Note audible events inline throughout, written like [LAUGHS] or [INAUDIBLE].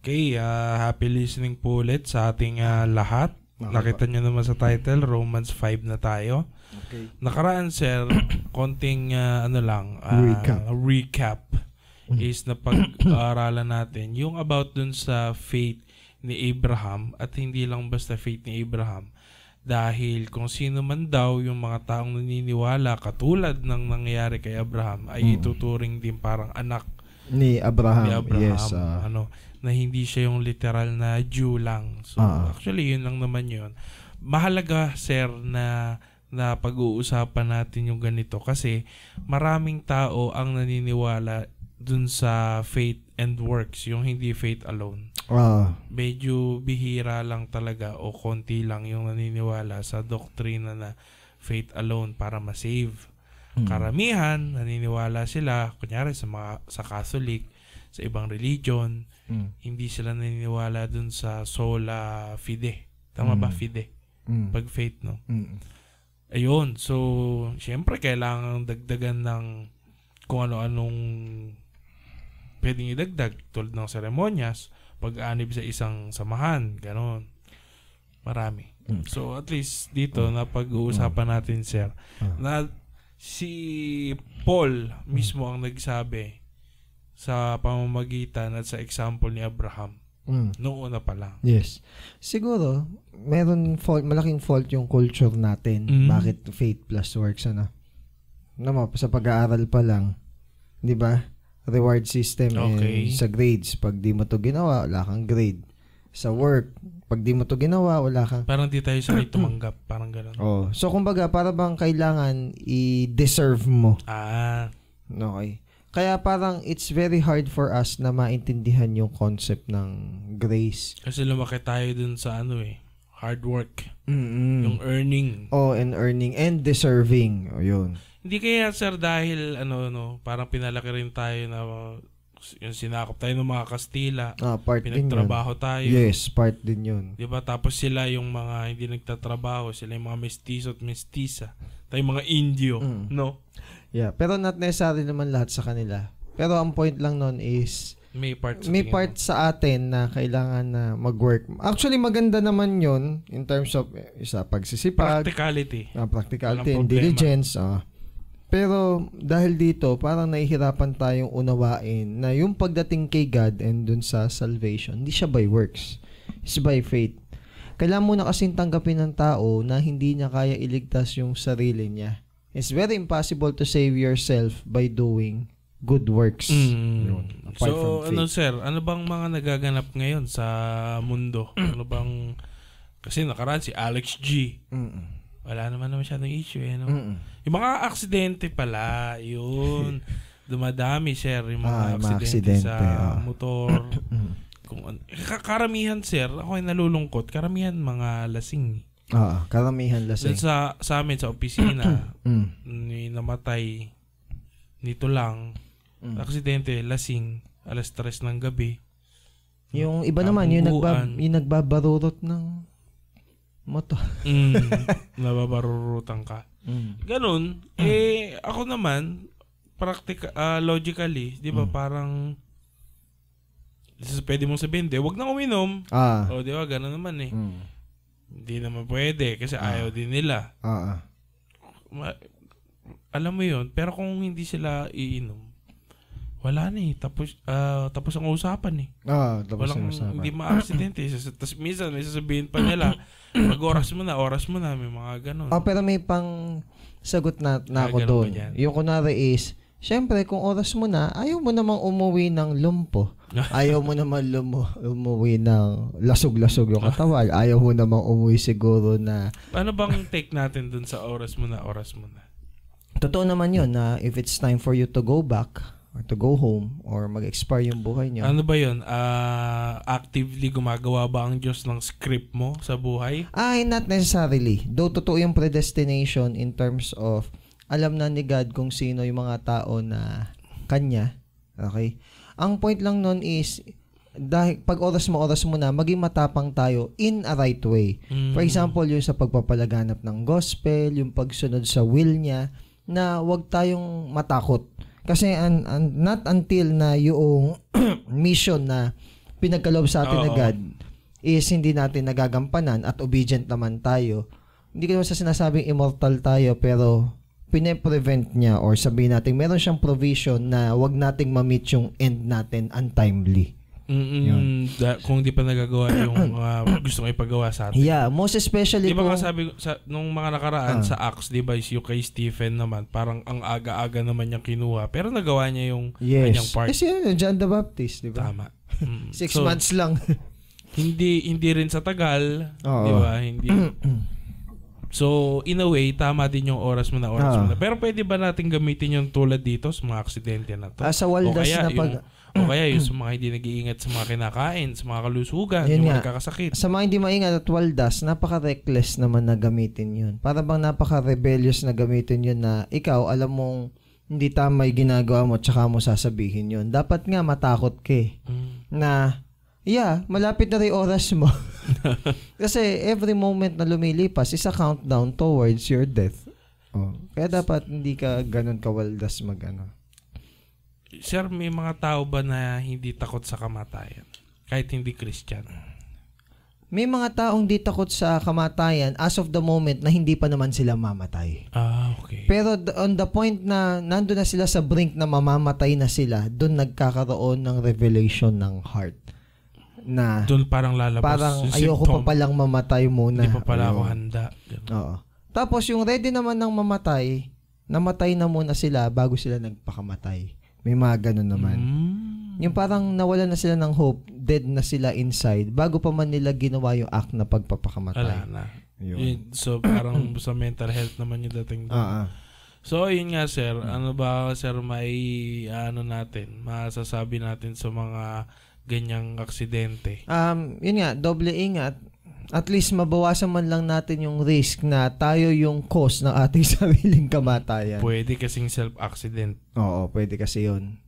Okay, uh, happy listening po ulit sa ating uh, lahat. Okay, Nakita nyo naman sa title, Romans 5 na tayo. Okay. Nakaraan, sir, [COUGHS] konting uh, ano lang, uh, recap, recap mm. is na pag-aaralan natin yung about dun sa faith ni Abraham at hindi lang basta faith ni Abraham dahil kung sino man daw yung mga taong naniniwala katulad ng nangyayari kay Abraham ay mm. ituturing din parang anak ni Abraham. Ni Abraham. Yes, uh, ano, na hindi siya yung literal na Jew lang. So, uh actually, yun lang naman yun. Mahalaga, sir, na na pag-uusapan natin yung ganito kasi maraming tao ang naniniwala dun sa faith and works, yung hindi faith alone. Uh, Medyo bihira lang talaga o konti lang yung naniniwala sa doktrina na faith alone para ma-save. Mm. Karamihan, naniniwala sila, kunyari sa mga sa Catholic, sa ibang religion, mm. hindi sila naniniwala dun sa sola fide. Tama mm. ba fide? Mm. Pag faith, no? Mm. Ayun, so syempre kailangan dagdagan ng kung ano-anong pwedeng idagdag tulad ng seremonyas, pag-aanib sa isang samahan, ganon. Marami. Mm. So at least dito mm. na pag-uusapan mm. natin sir, mm. na si Paul mismo ang nagsabi sa pamamagitan at sa example ni Abraham. Mm. Noong una pa lang. Yes. Siguro, meron fault, malaking fault yung culture natin. Mm. Bakit faith plus works, ano? Naman, sa pag-aaral pa lang, di ba? Reward system okay. eh, sa grades. Pag di mo to ginawa, wala kang grade. Sa work, pag di mo to ginawa, wala kang... Parang di tayo sanay tumanggap. Parang gano'n. Oh. So, kumbaga, para bang kailangan i-deserve mo. Ah. Okay. Kaya parang it's very hard for us na maintindihan yung concept ng grace. Kasi lumaki tayo dun sa ano eh, hard work. Mm-hmm. Yung earning. Oh, and earning and deserving. O oh, yun. Hindi kaya sir dahil ano no, parang pinalaki rin tayo na yung sinakop tayo ng mga Kastila. Ah, part Pinagtrabaho din yun. tayo. Yes, part din yun. 'Di ba? Tapos sila yung mga hindi nagtatrabaho, sila yung mga mestizo at mestiza. Tayo mga Indio, mm. no? Yeah, pero not necessarily naman lahat sa kanila. Pero ang point lang nun is may part sa may part mo. sa atin na kailangan na mag-work. Actually maganda naman 'yon in terms of isa pagsisipag, practicality. Uh, practicality and diligence. Uh. Pero dahil dito, parang nahihirapan tayong unawain na yung pagdating kay God and dun sa salvation, hindi siya by works. It's by faith. Kailangan mo na kasing tanggapin ng tao na hindi niya kaya iligtas yung sarili niya It's very impossible to save yourself by doing good works. Mm. so, ano sir, ano bang mga nagaganap ngayon sa mundo? ano bang, kasi nakaraan si Alex G. Mm-mm. Wala naman naman masyadong issue eh. No? Yung mga aksidente pala, yun. [LAUGHS] Dumadami, sir, yung mga, ah, aksidente, mga aksidente sa oh. motor. [CLEARS THROAT] Kung, karamihan, sir, ako ay nalulungkot. Karamihan mga lasing. Oo, karamihan lasing. sa, sa amin, sa opisina, [CLEARS THROAT] mm. ni namatay nito lang, mm. aksidente, lasing, alas 3 ng gabi. Yung iba naman, yung, nagba, yung nagbabarurot ng moto. mm, [LAUGHS] nababarurutan ka. Mm. Ganun. Mm. Eh, ako naman, practical, uh, logically, di ba, mm. parang, pwede mong sabihin, di, wag na uminom. Ah. O, di ba, ganun naman eh. Mm hindi naman pwede kasi uh, ayaw din nila. Oo. Uh, Ma- alam mo yon pero kung hindi sila iinom, wala na eh. Tapos, uh, tapos ang usapan eh. Ah, tapos Walang, ang usapan. Hindi ma-aksidente. tapos minsan may sasabihin pa nila, [COUGHS] mag oras mo na, oras mo na, may mga ganun. Oh, pero may pang sagot na, na ako doon. Yung kunwari is, syempre, kung oras mo na, ayaw mo namang umuwi ng lumpo. [LAUGHS] Ayaw mo naman lumu umuwi ng lasog-lasog yung katawan. Ayaw mo naman umuwi siguro na... Ano bang take natin dun sa oras mo na, oras mo na? Totoo naman yun na if it's time for you to go back or to go home or mag-expire yung buhay niyo. Ano ba yun? Uh, actively gumagawa ba ang Diyos ng script mo sa buhay? Ay, not necessarily. Though totoo yung predestination in terms of alam na ni God kung sino yung mga tao na kanya. Okay? Ang point lang nun is, dahil pag oras mo oras mo na maging matapang tayo in a right way. Mm. For example, yung sa pagpapalaganap ng gospel, yung pagsunod sa will niya na wag tayong matakot. Kasi un, un, not until na yung [CLEARS THROAT] mission na pinagkaloob sa atin Oo. na God is hindi natin nagagampanan at obedient naman tayo. Hindi ko naman sa sinasabing immortal tayo pero pine-prevent niya or sabihin natin meron siyang provision na wag nating ma-meet yung end natin untimely. Mm-mm, da, kung di pa nagagawa [CLEARS THROAT] yung uh, gusto kong ipagawa sa atin. Yeah, most especially Di ba kung- sabi sa, nung mga nakaraan Ah. sa Acts, di ba, yung kay Stephen naman, parang ang aga-aga naman niyang kinuha. Pero nagawa niya yung kanyang Yes. part. Kasi yun, John the Baptist, di ba? Tama. Mm. [LAUGHS] Six So, months lang. Hindi hindi rin sa tagal, di ba? Hindi. [CLEARS THROAT] So, in a way, tama din yung oras mo na oras mo Ah. na. Pero pwede ba natin gamitin yung tulad dito sa mga aksidente na to? Ah, sa o waldas kaya na pag... yung, o kaya yung sa mga hindi nag-iingat sa mga kinakain, sa mga kalusugan, Yun yung mga nagkakasakit. Sa mga hindi maingat at waldas, napaka-reckless naman na gamitin yun. Para bang napaka-rebellious na gamitin yun na ikaw, alam mong hindi tama yung ginagawa mo tsaka mo sasabihin yun. Dapat nga matakot ka eh. Mm. na yeah, malapit na rin yung oras mo. [LAUGHS] Kasi every moment na lumilipas is a countdown towards your death. Oh. Kaya dapat hindi ka ganun kawaldas mag ano. Sir, may mga tao ba na hindi takot sa kamatayan? Kahit hindi Christian. May mga taong di takot sa kamatayan as of the moment na hindi pa naman sila mamatay. Ah, okay. Pero on the point na nandun na sila sa brink na mamamatay na sila, doon nagkakaroon ng revelation ng heart. Na Doon parang lalabas parang ayoko pa symptom. palang mamatay muna. Hindi pa pala ako handa. Ganun. Oo. Tapos yung ready naman ng mamatay, namatay na muna sila bago sila nagpakamatay. May mga ganun naman. Mm. Yung parang nawala na sila ng hope, dead na sila inside, bago pa man nila ginawa yung act na pagpapakamatay. na. Yun. Yun, so parang [CLEARS THROAT] sa mental health naman yung dating doon. Ah. So yun nga sir, ano ba sir may ano natin, masasabi natin sa mga ganyang aksidente. Um, yun nga, doble ingat. At least mabawasan man lang natin yung risk na tayo yung cause ng ating [LAUGHS] sariling kamatayan. Pwede kasing self-accident. Oo, pwede kasi yun.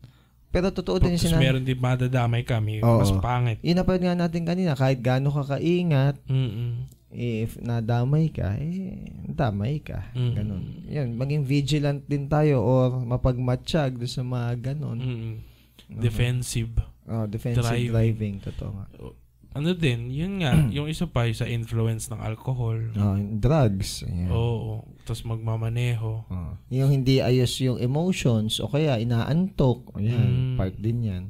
Pero totoo din sinabi. meron din madadamay kami, Oo. mas pangit. Na nga natin kanina, kahit gaano ka kaingat, Mm-mm. if nadamay ka, eh, damay ka. Mm. Ganun. Yan, maging vigilant din tayo or mapagmatsyag sa mga ganun. Mm-mm. Defensive. Oh, defensive Driving. driving. Totoo nga. Ano din, yun nga, [CLEARS THROAT] yung isa pa yung sa influence ng alcohol. Oh, drugs. Ayan. Oo. Tapos magmamaneho. Oh. Yung hindi ayos yung emotions o kaya inaantok. Ayan, Mm. part din yan.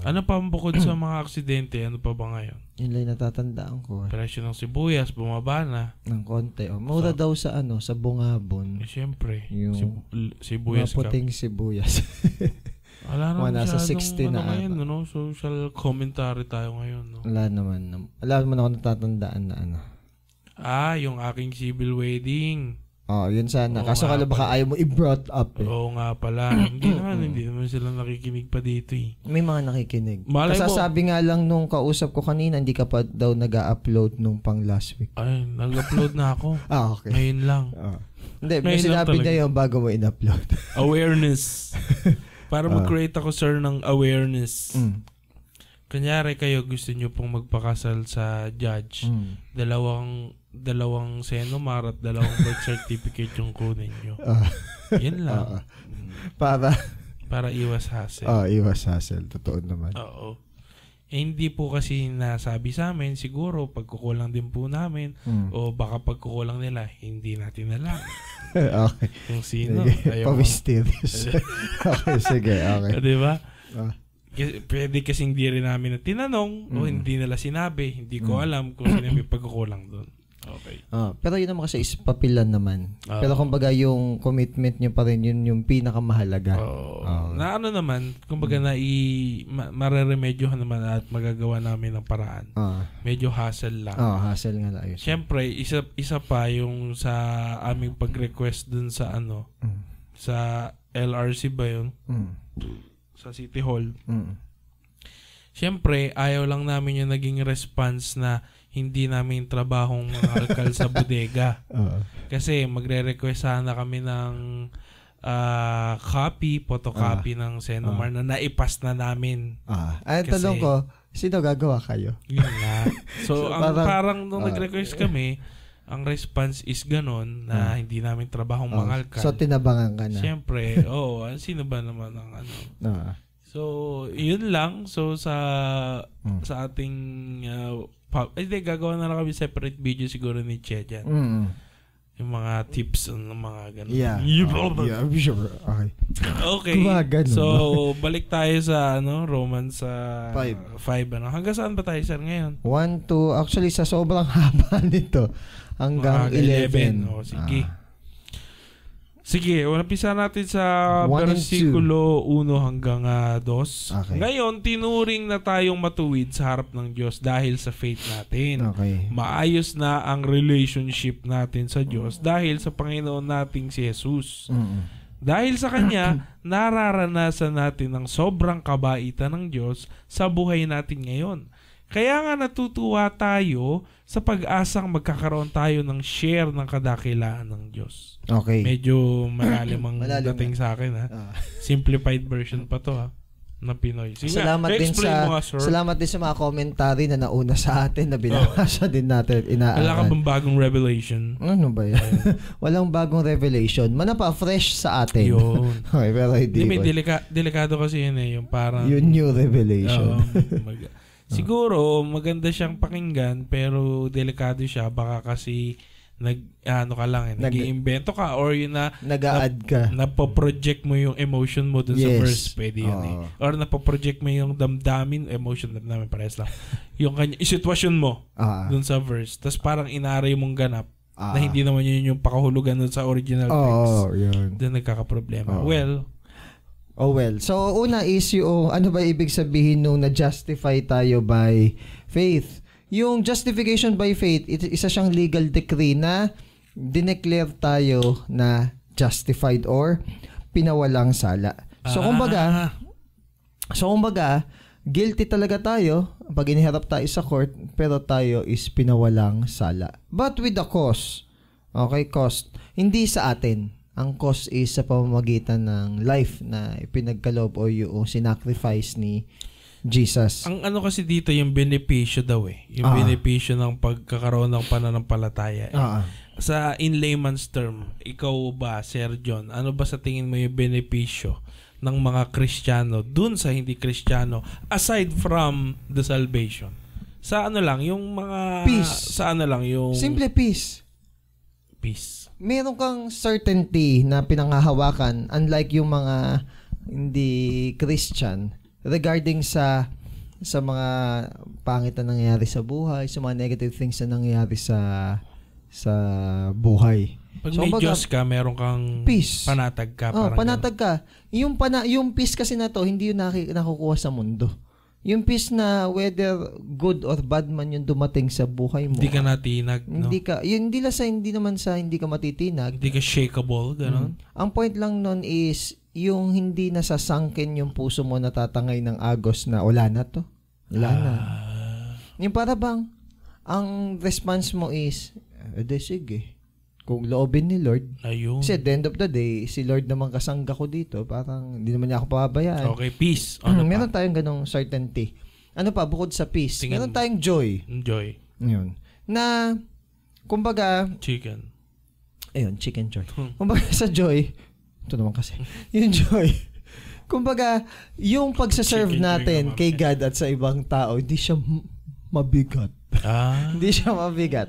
Ano pa bukod sa [CLEARS THROAT] mga aksidente? Ano pa ba ngayon? Yun lang natatandaan ko. eh, Presyo ng sibuyas, bumaba na. Ng konti. Oh, mura daw sa ano, sa bungabon. Eh, Siyempre, Yung sib- sibuyas ka. Maputing sibuyas. [LAUGHS] Wala Mga na nasa masyadong 60 na ano ngayon, ata. no? Social commentary tayo ngayon, no? Wala naman. nam- Wala naman ako natatandaan na ano. Ah, yung aking civil wedding. Oh, yun sana. Oo Kaso kala baka pala. ayaw mo i-brought up eh. Oo nga pala. [CLEARS THROAT] hindi naman, hindi naman sila nakikinig pa dito eh. May mga nakikinig. Malay mo- Kasasabi nga lang nung kausap ko kanina, hindi ka pa daw nag-upload nung pang last week. Ay, nag-upload na ako. [LAUGHS] Ah, okay. Ngayon lang. Ah. Hindi, may sinabi niya yun bago mo in-upload. Awareness. [LAUGHS] Para Ah. mag-create ako, sir, ng awareness. Mm. Kanyari kayo gusto nyo pong magpakasal sa judge. Mm. Dalawang dalawang senomar at dalawang birth [LAUGHS] certificate yung kunin nyo. Ah, Yan lang. ah. para Para iwas hassle. ah, iwas hassle. Totoo naman. Oo. Eh, hindi po kasi nasabi sa amin, siguro pagkukulang din po namin Mm. o baka pagkukulang nila, hindi natin alam [LAUGHS] okay. kung sino. Pa-mysterious. [LAUGHS] okay, sige. Okay. Di ba? Ah. Kasi, pwede kasi hindi rin namin na tinanong o Mm. hindi nila sinabi. Hindi ko Mm. alam kung sino may pagkukulang doon. Okay. Ah, pero yun naman kasi is papilan naman. Ah. pero kumbaga yung commitment nyo pa rin yun yung pinakamahalaga. Oo. Ah. Na ano naman, kumbaga na i ma- mareremedyohan naman at magagawa namin ng paraan. Ah, Medyo hassle lang. oh, hassle nga lang. Ayos. Siyempre, isa isa pa yung sa aming pag-request dun sa ano, Mm. sa LRC ba yun? Mm. Sa City Hall. Mm. Siyempre, ayaw lang namin yung naging response na hindi namin trabahong mga [LAUGHS] alkal sa bodega. Oo. Kasi magre-request sana kami ng ah, copy, photocopy ng Senomar na naipas na namin. Ah, ay, Kasi- tanong ko, sino gagawa kayo? Yun nga. [LAUGHS] So, So, ang parang- parang, nung ah. nag-request kami, ang response is ganon na Ah. hindi namin trabahong Oh, mga alkal. so, tinabangan ka na. Siyempre, oo, oh, sino ba naman ang ano? Ah. So, yun lang. So, sa mm. sa ating uh, pub, eh, di, gagawa na lang kami separate video siguro ni Che dyan. Mm. Yung mga tips ng mga ganun. Yeah. [LAUGHS] Uh, yeah, sure. Okay. Okay. Gumagan, so, balik tayo sa ano, Romans sa uh, 5. ano. Hanggang saan ba tayo, sir, ngayon? 1, 2, actually sa sobrang [LAUGHS] haba nito. Hanggang 11. 11. Oh, sige. Ah. Sige, umpisa natin sa versikulo 1 hanggang uh, ah, 2. Okay. Ngayon, tinuring na tayong matuwid sa harap ng Diyos dahil sa faith natin. Okay. Maayos na ang relationship natin sa Diyos dahil sa Panginoon nating si Jesus. Mm-hmm. Dahil sa Kanya, [CLEARS THROAT] nararanasan natin ang sobrang kabaitan ng Diyos sa buhay natin ngayon. Kaya nga natutuwa tayo sa pag-asang magkakaroon tayo ng share ng kadakilaan ng Diyos. Okay. Medyo malalim ang [CLEARS THROAT] malalim dating sa akin ha. Uh. Simplified version pa to ha na Pinoy. Sige, salamat din sa mo, salamat din sa mga commentary na nauna sa atin na binabasa oh. din natin inaaral. Wala ka bang bagong revelation? Ano ba yan? [LAUGHS] Walang bagong revelation. Mana pa fresh sa atin. Yun. [LAUGHS] okay, pero hindi. Di, may delika, delikado kasi yun eh, yung parang yung new revelation. Um, mag, Siguro maganda siyang pakinggan pero delikado siya baka kasi nag ano ka lang eh, nag iimbento ka or yun na nag-add ka. Napo-project mo yung emotion mo dun yes. sa verse, pwede yun uh. eh. Or napo-project mo yung damdamin, emotion na namin pares lang. yung kanya, sitwasyon mo uh. dun sa verse. Tapos parang inaray mong ganap uh. na hindi naman yun yung pakahulugan dun sa original text. Oh, yun. Doon nagkakaproblema. Uh. Well, Oh well. So una is yung ano ba ibig sabihin nung na-justify tayo by faith? Yung justification by faith, it, isa siyang legal decree na dineclare tayo na justified or pinawalang sala. So ah. kumbaga, so kumbaga, guilty talaga tayo pag iniharap tayo sa court pero tayo is pinawalang sala. But with the cost. Okay, cost. Hindi sa atin ang cost is sa pamamagitan ng life na ipinagkaloob o yung sinacrifice ni Jesus. Ang ano kasi dito yung benepisyo daw eh. Yung uh benepisyo ng pagkakaroon ng pananampalataya. Eh. uh Sa in layman's term, ikaw ba, Sir John, ano ba sa tingin mo yung benepisyo ng mga Kristiyano dun sa hindi Kristiyano aside from the salvation? Sa ano lang, yung mga... Peace. Sa ano lang, yung... Simple peace. Peace meron kang certainty na pinanghahawakan unlike yung mga hindi Christian regarding sa sa mga pangit na nangyayari sa buhay, sa mga negative things na nangyayari sa sa buhay. Pag so, may baga, Diyos ka, meron kang peace. panatag ka. Oh, panatag ka. Yung, pana, yung peace kasi na to, hindi yun nakukuha sa mundo. Yung peace na whether good or bad man yung dumating sa buhay mo. Hindi ka natinag, no? Hindi ka, yun, hindi lang sa, hindi naman sa hindi ka matitinag. Hindi ka shakeable, gano'n? Mm. Ang point lang nun is, yung hindi nasasangkin yung puso mo natatangay ng agos na wala na to. Wala ah. na. Yung para bang, ang response mo is, eh, sige kung loobin ni Lord. Ayun. Kasi at the end of the day, si Lord naman kasangga ko dito. Parang hindi naman niya ako pababayaan. Okay, peace. [CLEARS THROAT] Ano Meron pa? tayong ganong certainty. Ano pa, bukod sa peace, Tingin, meron tayong joy. Joy. Yun. Na, kumbaga... Chicken. Ayun, chicken joy. Hmm. kumbaga sa joy, ito naman kasi, [LAUGHS] [LAUGHS] yung joy, kumbaga, yung pagsaserve natin kay God at sa ibang tao, hindi siya mabigat. Ah. [LAUGHS] hindi siya mabigat.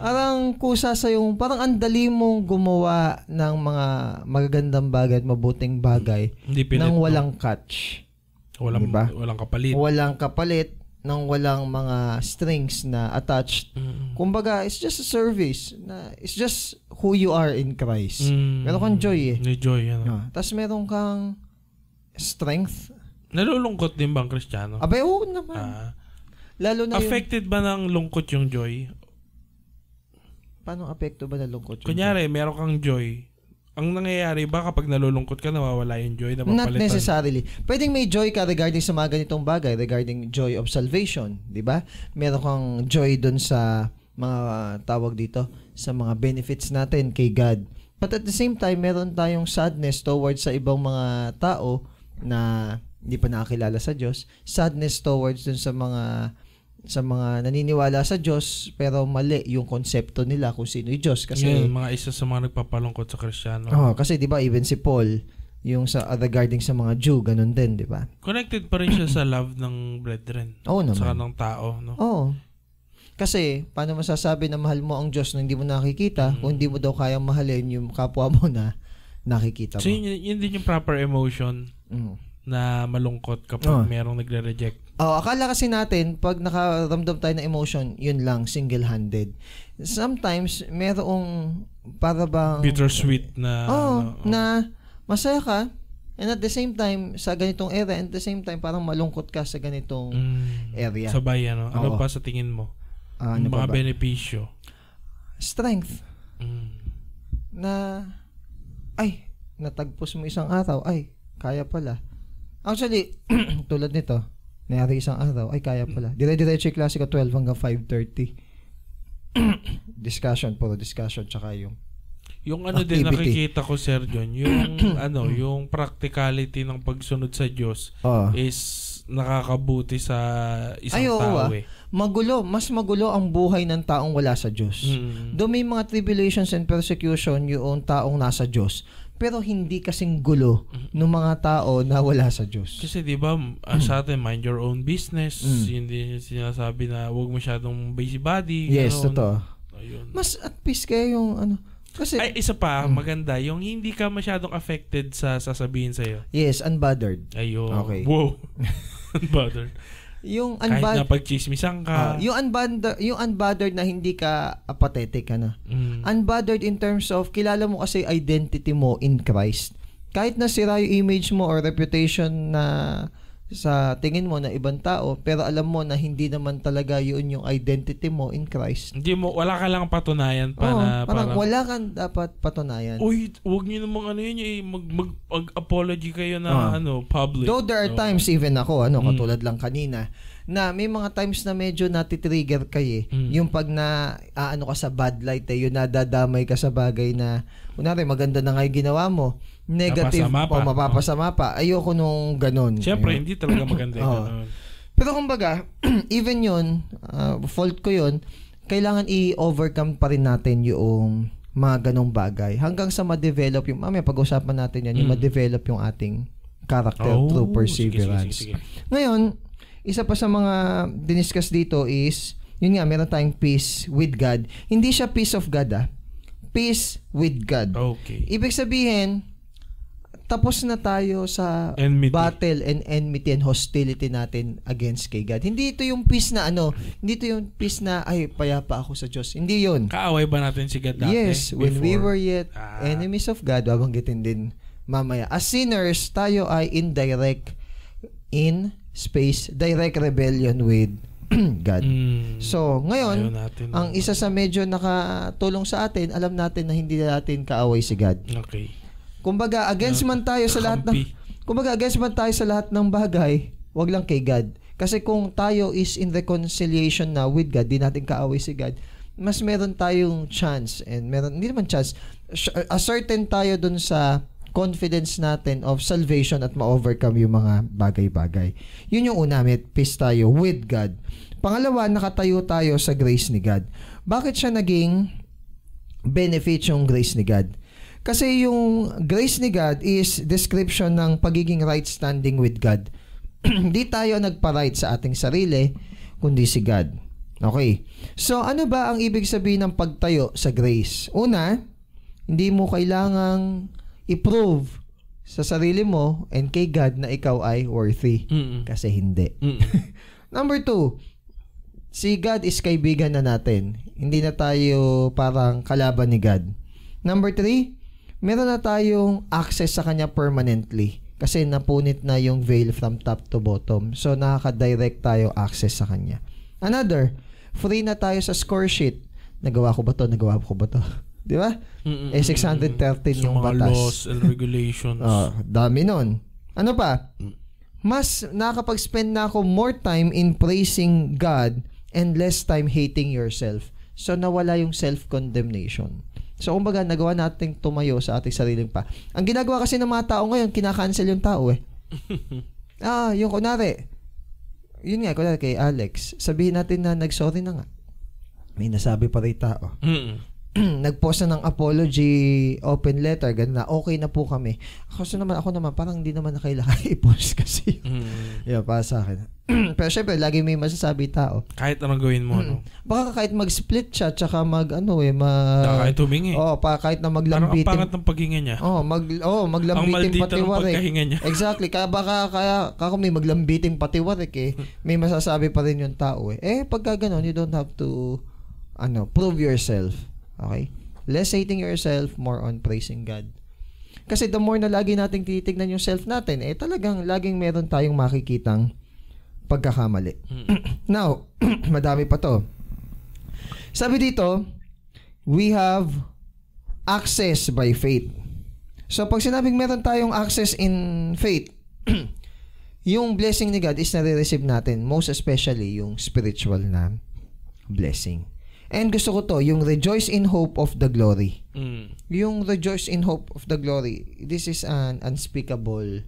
Parang kusa sa yung, parang ang dali mong gumawa ng mga magagandang bagay at mabuting bagay Hindi pilit, nang walang no? catch. Walang, diba? walang kapalit. Walang kapalit nang walang mga strings na attached. Mm-hmm. Kumbaga, it's just a service. Na, it's just who you are in Christ. Mm-hmm. Meron kang joy eh. May joy, yan. Yeah. Tapos meron kang strength. Nalulungkot din ba ang Kristiyano? Abay, oo naman. Ah. Lalo na Affected yung... ba ng lungkot yung joy? Paano apekto ba nalungkot yung Kunyari, joy? meron kang joy. Ang nangyayari ba kapag nalulungkot ka, nawawala yung joy? Na Not necessarily. Pwedeng may joy ka regarding sa mga ganitong bagay, regarding joy of salvation, di ba? Meron kang joy dun sa mga tawag dito, sa mga benefits natin kay God. But at the same time, meron tayong sadness towards sa ibang mga tao na hindi pa nakakilala sa Diyos. Sadness towards dun sa mga sa mga naniniwala sa Diyos pero mali yung konsepto nila kung sino yung Diyos kasi Yun, mga isa sa mga nagpapalungkot sa Kristiyano. Oh, kasi 'di ba even si Paul yung sa uh, regarding sa mga Jew, ganun din, di ba? Connected pa rin siya sa love ng brethren. [CLEARS THROAT] Oo naman. Sa kanang tao, no? Oo. Kasi, paano masasabi na mahal mo ang Diyos na hindi mo nakikita Mm. kung hindi mo daw kayang mahalin yung kapwa mo na nakikita mo. So, yun, yun din yung proper emotion Mm. na malungkot kapag Oh. merong nagre-reject. Oh, akala kasi natin, pag nakaramdam tayo ng emotion, yun lang, single-handed. Sometimes, merong para bang... Bittersweet na... Oo, ano, na masaya ka, and at the same time, sa ganitong area, and at the same time, parang malungkot ka sa ganitong mm, area. Sabay, ano? Ano Oo. pa sa tingin mo? Ah, ano mga ba? benepisyo. Strength. Mm. Na, ay, natagpos mo isang araw, ay, kaya pala. Actually, [CLEARS THROAT] tulad nito, nangyari isang araw, ay, kaya pala. Dire-diretso yung klase ko 12 hanggang 5.30. [CLEARS THROAT] discussion, puro discussion, tsaka yung Yung ano din Activity. nakikita ko, Sir John, yung [CLEARS THROAT] ano, yung practicality ng pagsunod sa Diyos oh, is nakakabuti sa isang Ay, oo, tao ah. eh. magulo, mas magulo ang buhay ng taong wala sa Diyos. Mm. Doon may mga tribulations and persecution yung taong nasa Diyos. Pero hindi kasing gulo ng mga tao na wala sa Diyos. Kasi 'di ba, ah, sa atin mind your own business. Mm. Hindi sinasabi na huwag masyadong busybody. Yes, ganon. totoo. Ayun. Mas at peace kayo yung ano. Kasi, Ay, isa pa, Mm. maganda, yung hindi ka masyadong affected sa sasabihin sa'yo. yes, unbothered. Ayun. Okay. Wow. [LAUGHS] Unbothered. Yung Kahit na unbothered, pagchismisan ka. yung unbothered, yung unbothered na hindi ka apathetic ano. mm, Unbothered in terms of kilala mo kasi identity mo in Christ. Kahit na sira yung image mo or reputation na sa tingin mo na ibang tao, pero alam mo na hindi naman talaga yun yung identity mo in Christ. hindi mo, wala ka lang patunayan pa Oo, na parang, parang wala kang dapat patunayan. Uy, huwag niyo namang ano yun, eh, mag, mag, mag-apology kayo na Ah. ano, public. Though there are Oo. times even ako, ano, Mm. katulad lang kanina, na may mga times na medyo natitrigger kayo eh. Mm. Yung pag na ano ka sa bad light eh, yung nadadamay ka sa bagay na kunwari maganda na nga yung ginawa mo, negative Mapasama pa. o mapapasama pa. Ayoko nung ganun. Siyempre, hindi talaga maganda yun. Oo. ganun. Pero kumbaga, [CLEARS THROAT] even yun, ah, fault ko yun, kailangan i-overcome pa rin natin yung mga ganong bagay hanggang sa ma-develop yung, mamaya pag-usapan natin yan, yung Mm. ma-develop yung ating character Oh, through perseverance. Sige, sige, sige. Ngayon, isa pa sa mga diniscuss dito is, yun nga, meron tayong peace with God. Hindi siya peace of God ah. Peace with God. Okay. Ibig sabihin, tapos na tayo sa Enmity. battle and enmity and hostility natin against kay God. Hindi ito yung peace na ano, hindi ito yung peace na ay payapa ako sa Diyos. Hindi yun. Kaaway ba natin si God dati? Yes, when we Before? were yet Ah. enemies of God, babanggitin din mamaya. As sinners, tayo ay in direct in space, direct rebellion with [CLEARS THROAT] God. Mm. So, ngayon, natin. ang isa sa medyo nakatulong sa atin, alam natin na hindi natin kaaway si God. Okay. Kumbaga, against man tayo sa lahat ng. Kumbaga, against man tayo sa lahat ng bagay, wag lang kay God. Kasi kung tayo is in reconciliation na with God, di natin kaaway si God, mas meron tayong chance and meron, hindi naman chance, a certain tayo dun sa confidence natin of salvation at ma-overcome yung mga bagay-bagay. Yun yung una, may peace tayo with God. Pangalawa, nakatayo tayo sa grace ni God. Bakit siya naging benefit yung grace ni God? Kasi yung grace ni God is description ng pagiging right standing with God. [CLEARS THROAT] Hindi tayo nagpa-right sa ating sarili, kundi si God. Okay. So, ano ba ang ibig sabihin ng pagtayo sa grace? Una, hindi mo kailangang i-prove sa sarili mo and kay God na ikaw ay worthy. Mm-mm. Kasi hindi. [LAUGHS] Number two, si God is kaibigan na natin. Hindi na tayo parang kalaban ni God. Number three, meron na tayong access sa Kanya permanently. Kasi napunit na yung veil from top to bottom. So, nakaka-direct tayo access sa Kanya. Another, free na tayo sa score sheet. Nagawa ko ba to? Nagawa ko ba to? [LAUGHS] Di ba? Mm-mm. Eh, 613 Sa yung mga batas. laws and [LAUGHS] regulations. Oh, dami nun. Ano pa? Mas nakakapag-spend na ako more time in praising God and less time hating yourself. So, nawala yung self-condemnation. So, kumbaga, nagawa nating tumayo sa ating sariling pa. Ang ginagawa kasi ng mga tao ngayon, kinakancel yung tao eh. [LAUGHS] ah, yung kunwari, yun nga, kunwari kay Alex, sabihin natin na nag-sorry na nga. May nasabi pa rin tao. Mm-mm. [CLEARS THROAT] nagpost na ng apology open letter, ganun na, okay na po kami. Kasi naman, ako naman, parang hindi naman na kailangan [LAUGHS] i-post kasi. Mm. yeah, para sa akin. [CLEARS THROAT] Pero syempre, lagi may masasabi tao. Kahit anong gawin mo, no? Baka kahit mag-split siya, tsaka mag, ano eh, mag... Kahit humingi. Oh, pa, kahit na Parang ang maglambitin. pangat ng paghinga niya. Oh, mag oh, ang maglambitin maldito pati ng warik. pagkahinga niya. Exactly. Kaya baka kaya kako may maglambiting pati warik eh. [LAUGHS] May masasabi pa rin yung tao eh. Eh pagka ganun, you don't have to ano, prove yourself. Okay? Less hating yourself, more on praising God. Kasi the more na lagi nating titignan yung self natin, eh talagang laging meron tayong makikitang pagkakamali. Mm. [CLEARS THROAT] Now, [CLEARS THROAT] madami pa to. Sabi dito, we have access by faith. So, pag sinabing meron tayong access in faith, [CLEARS THROAT] yung blessing ni God is nare-receive natin, most especially yung spiritual na blessing. And gusto ko to, yung rejoice in hope of the glory. Mm. Yung rejoice in hope of the glory, this is an unspeakable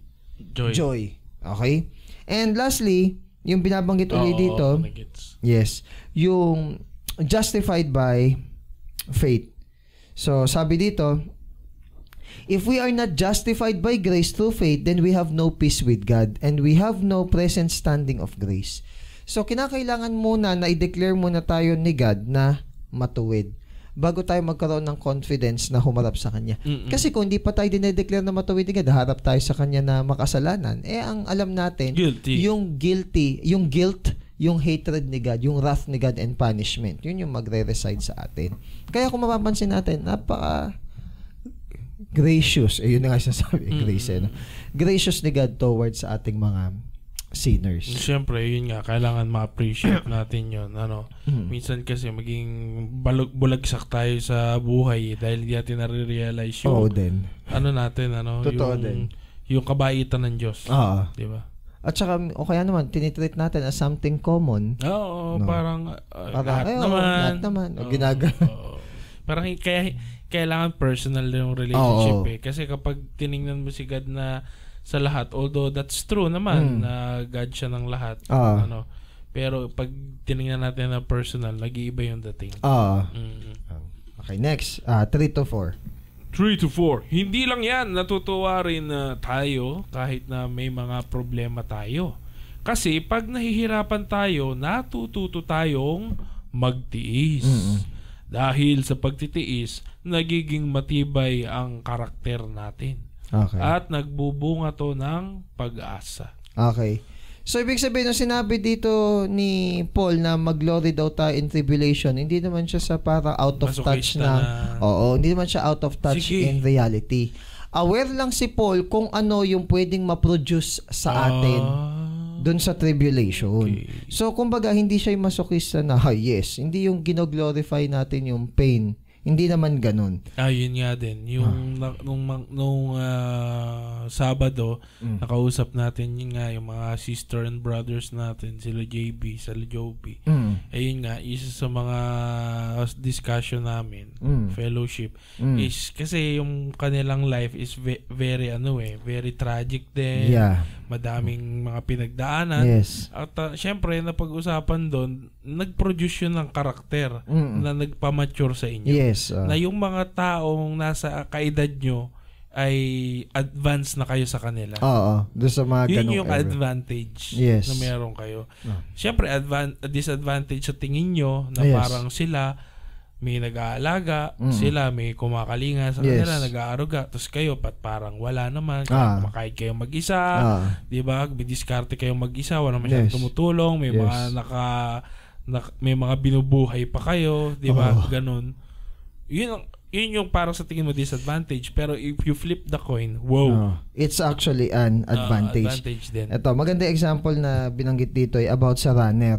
Joy. joy. Okay? And lastly, yung binabanggit ulit Oo, dito, yes, yung justified by faith. So, sabi dito, if we are not justified by grace through faith, then we have no peace with God and we have no present standing of grace. So, kinakailangan muna na i-declare muna tayo ni God na matuwid bago tayo magkaroon ng confidence na humarap sa Kanya. Mm-mm. Kasi kung di pa tayo dinedeclare na matuwid ni God, harap tayo sa Kanya na makasalanan, eh ang alam natin, Guilty. yung guilty, yung guilt, yung hatred ni God, yung wrath ni God and punishment, yun yung magre-reside sa atin. Kaya kung mapapansin natin, napaka gracious, eh yun na nga sinasabi, Mm. grace eh, no? gracious ni God towards sa ating mga sinners. Siyempre, yun nga, kailangan ma-appreciate natin yun. Ano, Mm. minsan kasi maging balog, bulagsak tayo sa buhay dahil hindi natin nare-realize yung, Oo din. ano natin, ano, Totoo yung, din. yung kabaitan ng Diyos. Oo. Di ba? At saka, o kaya naman, tinitreat natin as something common. Oo, No. parang, uh, Parang, lahat ay, naman. lahat naman. Oo, Ginagawa. oo. Parang kaya, kailangan personal yung relationship Oo. eh. Kasi kapag tiningnan mo si God na sa lahat, although that's true naman Mm. na God siya ng lahat. Oo. Ano, pero pag tiningnan natin na personal, nag-iiba yung dating. Oo. Mm. Okay, next. Ah, 3 to 4. 3 to 4. Hindi lang yan, natutuwa rin na tayo kahit na may mga problema tayo. Kasi pag nahihirapan tayo, natututo tayong magtiis. Mm-mm. Dahil sa pagtitiis, nagiging matibay ang karakter natin. Okay. At nagbubunga to ng pag-asa. Okay. So, ibig sabihin, nung sinabi dito ni Paul na mag-glory daw tayo in tribulation, hindi naman siya sa para out of touch Masochista na, na- Oo, hindi naman siya out of touch Sige. in reality. Aware lang si Paul kung ano yung pwedeng ma-produce sa atin Ah, dun sa tribulation. okay. So, kumbaga, hindi siya yung masokista na, ah, yes, hindi yung gino-glorify natin yung pain. Hindi naman ganun. Ah, yun nga din. Yung na- nung nung ah, Sabado, Mm. nakausap natin yun nga yung mga sister and brothers natin, sila JB, sila Joby. Mm. Ayun nga, isa sa mga discussion namin, Mm. fellowship, Mm. is kasi yung kanilang life is ve- very ano eh, very tragic din. Yeah. Madaming mga pinagdaanan. Yes. At uh, syempre, napag-usapan doon, nag-produce yun ng karakter Mm. na nagpamature sa inyo Yes. ah. na yung mga taong nasa kaedad nyo ay advance na kayo sa kanila. Oo. Doon sa mga Yun ganong yung era. advantage Yes. na meron kayo. Ah. Siyempre, advan- disadvantage sa tingin nyo na Yes. parang sila may nag-aalaga, Mm. sila may kumakalinga sa Yes. kanila, nag-aaruga, tapos kayo pat parang wala naman, Ah. kumakain kayo mag-isa, Ah. di ba? May diskarte kayo mag-isa, wala masyadong Yes. tumutulong, may Yes. mga naka, nak- may mga binubuhay pa kayo, di ba? Oo. Ganun. Yun ang yun yung parang sa tingin mo disadvantage pero if you flip the coin wow Oh, it's actually an ah, advantage. advantage din Ito, maganda example na binanggit dito ay about sa runner.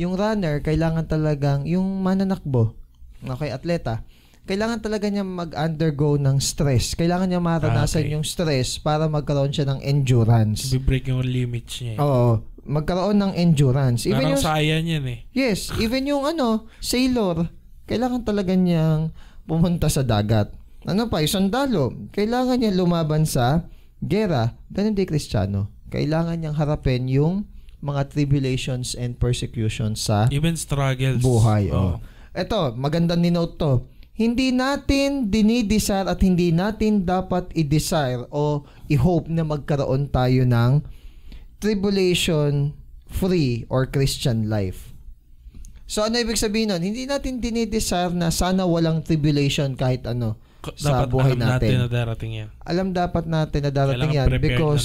Yung runner, kailangan talagang, yung mananakbo, okay, atleta, kailangan talaga niya mag-undergo ng stress. Kailangan niya maranasan Ah, okay. yung stress para magkaroon siya ng endurance. Bibreak yung limits niya eh. Oo, magkaroon ng endurance. Even parang yung, sayang yan eh yes, even yung ano, sailor, kailangan talaga niyang pumunta sa dagat. Ano pa, yung sundalo, kailangan niya lumaban sa gera. Ganun din Kristiyano. Kailangan niyang harapin yung mga tribulations and persecutions sa even struggles buhay. oh. Oh. eto, maganda ni note to. Hindi natin dinidesire at hindi natin dapat i-desire o i-hope na magkaroon tayo ng tribulation free or Christian life. So ano ibig sabihin nun? Hindi natin dinidesire na sana walang tribulation kahit ano sa dapat buhay alam natin. natin na darating yan. Alam dapat natin na darating Kailangan yan because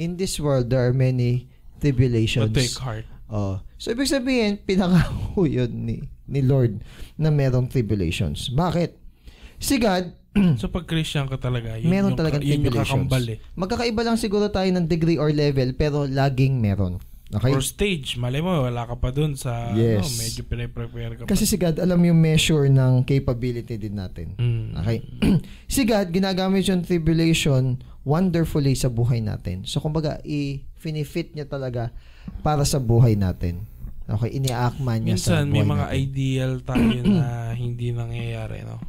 in this world there are many tribulations. But take heart. Oh. So ibig sabihin, pinangako yun ni, ni Lord na merong tribulations. Bakit? Si God, [CLEARS THROAT] So pag Christian ka talaga, yun meron yung, talagang yun yung tribulations. kakambal eh. Magkakaiba lang siguro tayo ng degree or level pero laging meron. Okay? Or stage, malay mo, wala ka pa dun sa, Yes. ano, medyo pinay-prepare ka Kasi pa. si God, alam yung measure ng capability din natin. Mm. Okay? [CLEARS THROAT] si God, ginagamit yung tribulation wonderfully sa buhay natin. So, kumbaga, i-finifit niya talaga para sa buhay natin. Okay? Iniaakma niya sa Minsan, buhay may mga natin. ideal tayo [CLEARS THROAT] na hindi nangyayari, no?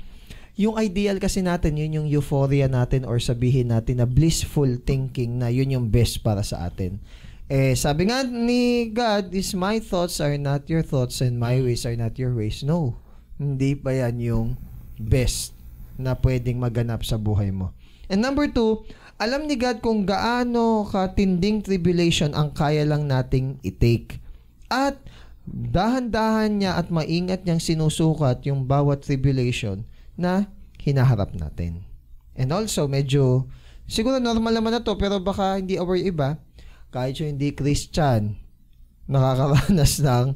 Yung ideal kasi natin, yun yung euphoria natin or sabihin natin na blissful thinking na yun yung best para sa atin. Eh, sabi nga ni God, is my thoughts are not your thoughts and my ways are not your ways. No. Hindi pa yan yung best na pwedeng maganap sa buhay mo. And number two, alam ni God kung gaano katinding tribulation ang kaya lang nating i-take. At dahan-dahan niya at maingat niyang sinusukat yung bawat tribulation na hinaharap natin. And also, medyo, siguro normal naman na to, pero baka hindi aware iba, kahit yung hindi Christian, nakakaranas [LAUGHS] ng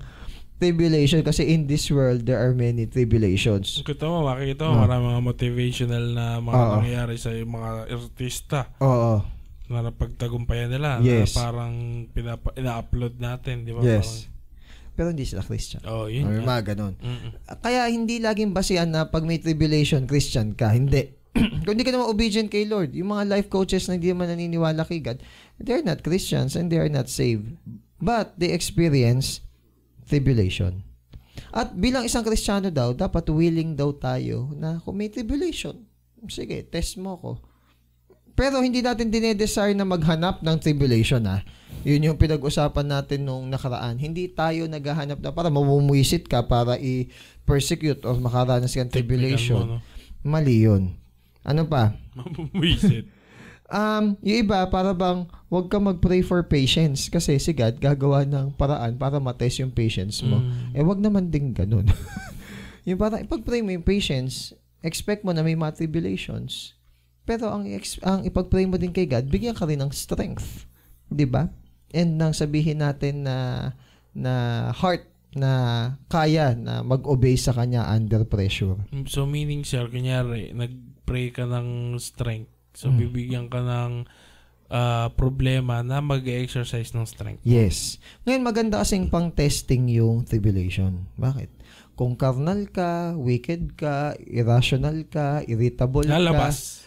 tribulation kasi in this world, there are many tribulations. Kita mo, makikita mo, Ah. marami mga motivational na mga Oo. nangyayari sa mga artista Oo. na napagtagumpayan nila Yes. na parang pinapa, ina-upload natin, di ba? Yes. Pero hindi sila Christian. Parang, oh, yun. Or mga ganun. Mm-mm. Kaya hindi laging basihan na pag may tribulation, Christian ka. Hindi. [CLEARS THROAT] Kung hindi ka naman obedient kay Lord, yung mga life coaches na hindi naman naniniwala kay God, they're not Christians and they are not saved. But they experience tribulation. At bilang isang Kristiyano daw, dapat willing daw tayo na kung may tribulation, sige, test mo ko. Pero hindi natin dinedesire na maghanap ng tribulation ha. Yun yung pinag-usapan natin nung nakaraan. Hindi tayo naghahanap na para mamumuisit ka para i-persecute or makaranas ka ng tribulation. Mali yun. Ano pa? [LAUGHS] Mamumuisit. Um, yung iba, para bang huwag ka mag-pray for patience kasi si God gagawa ng paraan para matest yung patience mo. Mm. Eh, wag naman din ganun. [LAUGHS] yung parang, ipag-pray mo yung patience, expect mo na may mga tribulations. Pero ang, ang ipag-pray mo din kay God, bigyan ka rin ng strength. 'Di ba? And nang sabihin natin na na heart na kaya na mag-obey sa kanya under pressure. So meaning sir, kunyari, nag-pray ka ng strength. So Mm. bibigyan ka ng ah, problema na mag-exercise ng strength. Yes. Ngayon, maganda kasing pang testing yung tribulation. Bakit? Kung carnal ka, wicked ka, irrational ka, irritable ka, Lalabas.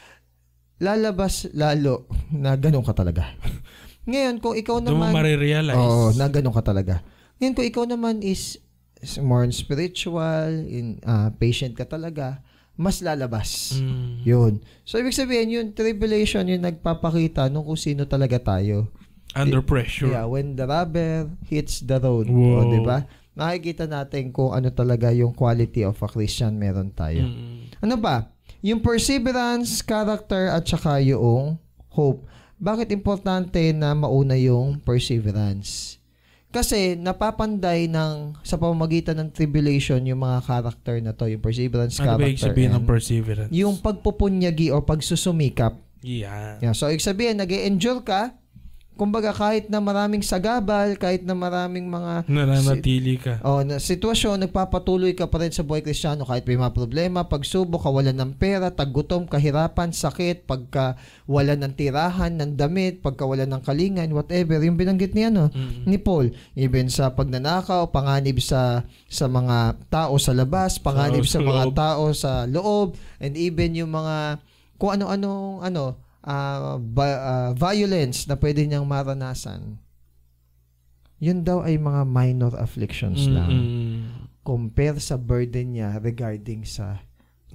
lalabas lalo na ganun ka talaga. Ngayon, kung ikaw Doon mo naman... marirealize. Oo, na ganun ka talaga. Ngayon, kung ikaw naman is, more spiritual, in, ah, patient ka talaga, mas lalabas. Mm. Yun. So, ibig sabihin, yung tribulation, yung nagpapakita nung kung sino talaga tayo. Under pressure. Yeah, when the rubber hits the road. Wow. O, di ba? Nakikita natin kung ano talaga yung quality of a Christian meron tayo. Mm. Ano ba? Yung perseverance, character, at saka yung hope. Bakit importante na mauna yung perseverance? Kasi napapanday ng sa pamamagitan ng tribulation yung mga character na to, yung perseverance, Ano ba ibig character, sabihin ng perseverance? yung pagpupunyagi o pagsusumikap Yeah. Yeah, so, ibig sabihin, nag endure ka. Kumbaga, kahit na maraming sagabal, kahit na maraming mga Nananatili ka. oh, na sitwasyon, nagpapatuloy ka pa rin sa buhay kristyano kahit may mga problema, pagsubok, kawalan ng pera, taggutom, kahirapan, sakit, pagka wala ng tirahan, ng damit, pagka wala ng kalingan, whatever. Yung binanggit niya, no? Mm. ni Paul, even sa pagnanakaw, panganib sa sa mga tao sa labas, panganib Sa sa mga loob. tao sa loob, and even yung mga kung ano-anong ano ah, ba- ah, violence na pwede niyang maranasan. Yun daw ay mga minor afflictions lang Mm-mm. compare sa burden niya regarding sa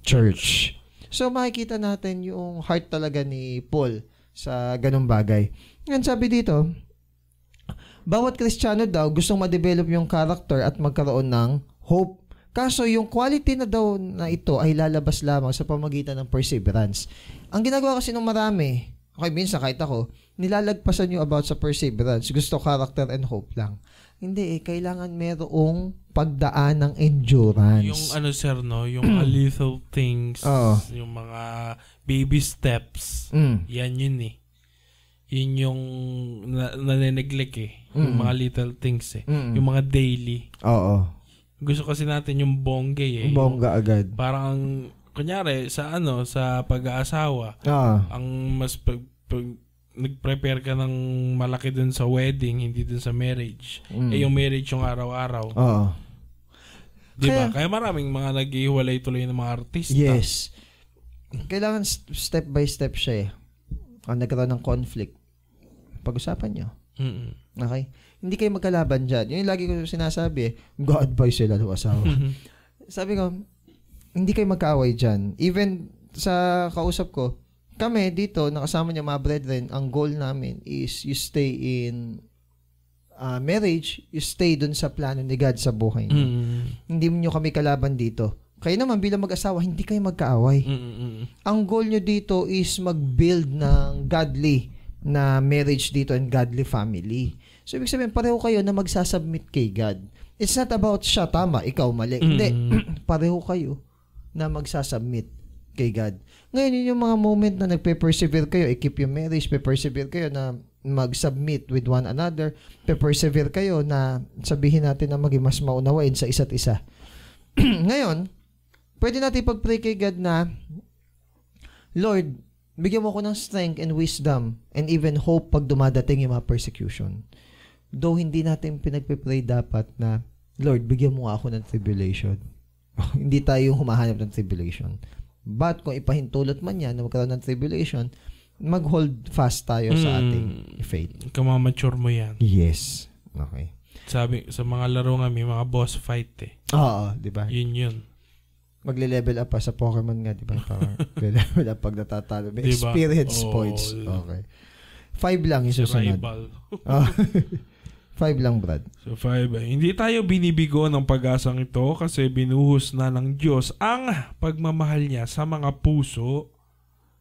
church. So makikita natin yung heart talaga ni Paul sa ganung bagay. Ngayon sabi dito, bawat Kristiyano daw gustong ma-develop yung character at magkaroon ng hope. Kaso yung quality na daw na ito ay lalabas lamang sa pamagitan ng perseverance. Ang ginagawa kasi ng marami, okay, minsan kahit ako, nilalagpasan yung about sa perseverance. Gusto character and hope lang. Hindi eh, kailangan merong pagdaan ng endurance. Yung ano sir, no? Yung a [CLEARS THROAT] little things. Oo. Yung mga baby steps. Mm. Yan yun eh. Yun yung na, nanineglect eh. Yung Mm. mga little things eh. Mm. Yung mga daily. Oo. Gusto kasi natin yung bonggay eh. Bongga agad. Parang, kunyari, sa ano, sa pag-aasawa, Oo. ang mas pag, pag nag-prepare ka ng malaki dun sa wedding, hindi dun sa marriage. Mm. Eh, yung marriage yung araw-araw. Oo. Di ba? Kaya- Kaya maraming mga naghihiwalay tuloy ng mga artista. Yes. Kailangan step by step siya eh. Ang nagkaroon ng conflict. Pag-usapan nyo. Mm-mm. Okay? Hindi kayo magkalaban dyan. Yun yung lagi ko sinasabi eh. Go-advise sila ng asawa. Sabi ko, hindi kayo magkaaway dyan. Even sa kausap ko, kami dito, nakasama niya mga brethren, ang goal namin is you stay in uh, marriage, you stay dun sa plano ni God sa buhay niyo. Mm-mm. Hindi niyo kami kalaban dito. Kayo naman bilang mag-asawa, hindi kayo magkaaway. Mm-mm. Ang goal nyo dito is mag-build ng godly na marriage dito and godly family. So, ibig sabihin, pareho kayo na magsasubmit kay God. It's not about siya, tama, ikaw mali. Hindi, [CLEARS THROAT] pareho kayo na magsasubmit kay God. Ngayon, yun yung mga moment na nagpe-persevere kayo, i-keep yung marriage, pe-persevere kayo na mag-submit with one another, pe-persevere kayo na sabihin natin na maging mas maunawain sa isa't isa. [CLEARS THROAT] Ngayon, pwede natin pag-pray kay God na, Lord, bigyan mo ako ng strength and wisdom and even hope pag dumadating yung mga persecution. Though hindi natin pinagpe-pray dapat na, Lord, bigyan mo ako ng tribulation. [LAUGHS] hindi tayo humahanap ng tribulation. But kung ipahintulot man yan na magkaroon ng tribulation, mag-hold fast tayo sa Mm. ating faith. Kamamature mo yan. Yes. Okay. Sabi, sa mga laro nga, may mga boss fight eh. Oo, di ba? Yun yun. Magle-level up pa sa Pokemon nga, di ba? Parang [LAUGHS] level up pag natatalo. May Diba? experience Oo, points. Okay. Five lang yung susunod. rival. [LAUGHS] Ah. Five lang, Brad. So five, hindi tayo binibigo ng pag-asang ito kasi binuhos na ng Diyos ang pagmamahal niya sa mga puso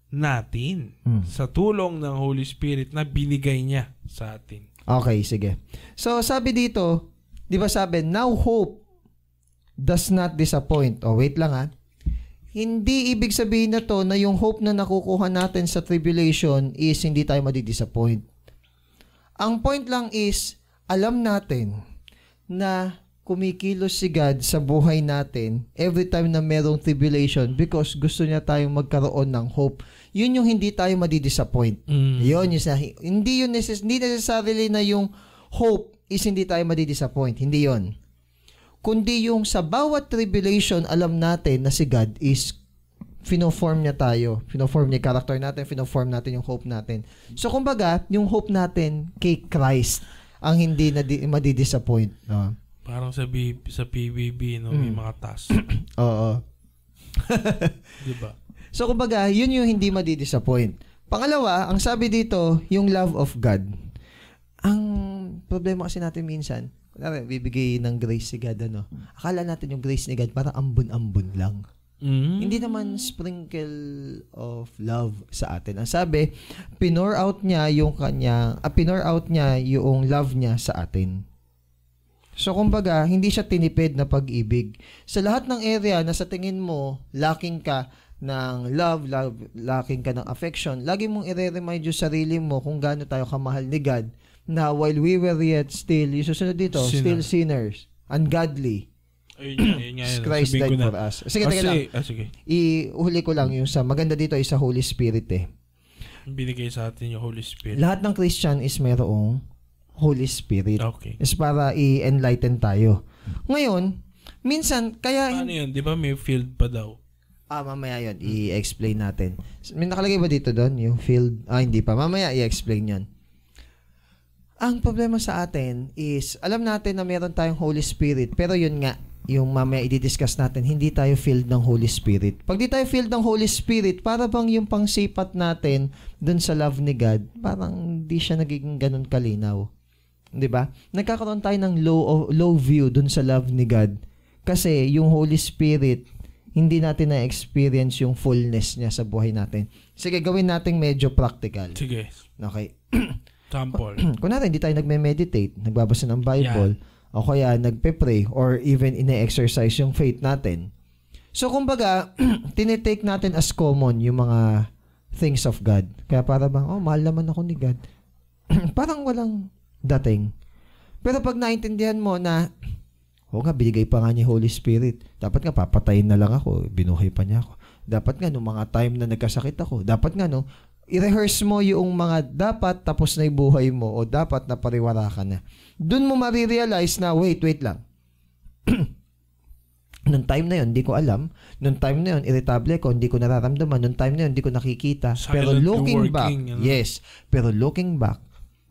natin Hmm. sa tulong ng Holy Spirit na binigay niya sa atin. Okay, sige. So, sabi dito, di ba sabi, now hope does not disappoint. Oh, wait lang ha. Hindi ibig sabihin na to na yung hope na nakukuha natin sa tribulation is hindi tayo madidisappoint. Ang point lang is, alam natin na kumikilos si God sa buhay natin every time na merong tribulation because gusto niya tayong magkaroon ng hope. Yun yung hindi tayo madidisappoint. Mm. Yun yung hindi yun necess, hindi necessarily na yung hope is hindi tayo madidisappoint. Hindi yun. Kundi yung sa bawat tribulation, alam natin na si God is fino-form niya tayo. Fino-form niya yung character natin, fino-form natin yung hope natin. So, kumbaga, yung hope natin kay Christ ang hindi na di, madidisappoint. No? Parang sa, B, sa PBB, no, may Mm. mga task. [CLEARS THROAT] Oo. [LAUGHS] Di ba? So, kumbaga, yun yung hindi madidisappoint. Pangalawa, ang sabi dito, yung love of God. Ang problema kasi natin minsan, kunwari, bibigay ng grace si God, ano, akala natin yung grace ni God para ambon-ambon lang. Mm. Hindi naman sprinkle of love sa atin. Ang sabi, pinor out niya yung kanya, ah, pinor out niya yung love niya sa atin. So, kumbaga, hindi siya tinipid na pag-ibig. Sa lahat ng area na sa tingin mo, lacking ka ng love, love lacking ka ng affection, lagi mong i-remind yung sarili mo kung gaano tayo kamahal ni God na while we were yet still, yung susunod dito, Sinner. still sinners, ungodly, Ayun nga, ayun nga. yun. Christ Sabihin ko died na. for us. Sige, teka lang. Kasi, ah, sige. Ihuli ko lang yung sa maganda dito ay sa Holy Spirit eh. Binigay sa atin yung Holy Spirit. Lahat ng Christian is mayroong Holy Spirit. Okay. Is para i-enlighten tayo. Ngayon, minsan, kaya... Paano yun? Di ba may field pa daw? Ah, mamaya yun. I-explain natin. May nakalagay ba dito doon? Yung field? Ah, hindi pa. Mamaya i-explain yun. Ang problema sa atin is, alam natin na meron tayong Holy Spirit, pero yun nga, yung mamaya i-discuss natin, hindi tayo filled ng Holy Spirit. Pag di tayo filled ng Holy Spirit, para bang yung pangsipat natin dun sa love ni God, parang di siya nagiging ganun kalinaw. 'Di ba? Nagkakaroon tayo ng low low view dun sa love ni God. Kasi yung Holy Spirit, hindi natin na-experience yung fullness niya sa buhay natin. Sige, gawin natin medyo practical. Sige. Okay. Sample. [CLEARS THROAT] Kung natin, hindi tayo nagme-meditate, nagbabasa ng Bible, yeah. O kaya nagpe-pray, or even ine-exercise yung faith natin. So, kumbaga, [CLEARS THROAT] tinitake natin as common yung mga things of God. Kaya para bang, oh, mahal naman ako ni God. [CLEARS THROAT] Parang walang dating. Pero pag naintindihan mo na, o nga, binigay pa nga niya Holy Spirit. Dapat nga, papatayin na lang ako. Binuhay pa niya ako. Dapat nga, nung mga time na nagkasakit ako, dapat nga, no, i-rehearse mo yung mga dapat tapos na ibuhay mo o dapat na pariwara ka na. Doon mo marirealize na, wait, wait lang. [CLEARS THROAT] Nung time na yun, hindi ko alam. Nung time na yun, irritable ko, hindi ko nararamdaman. Nung time na yun, hindi ko nakikita. Silent pero looking working, back, you know? yes, pero looking back,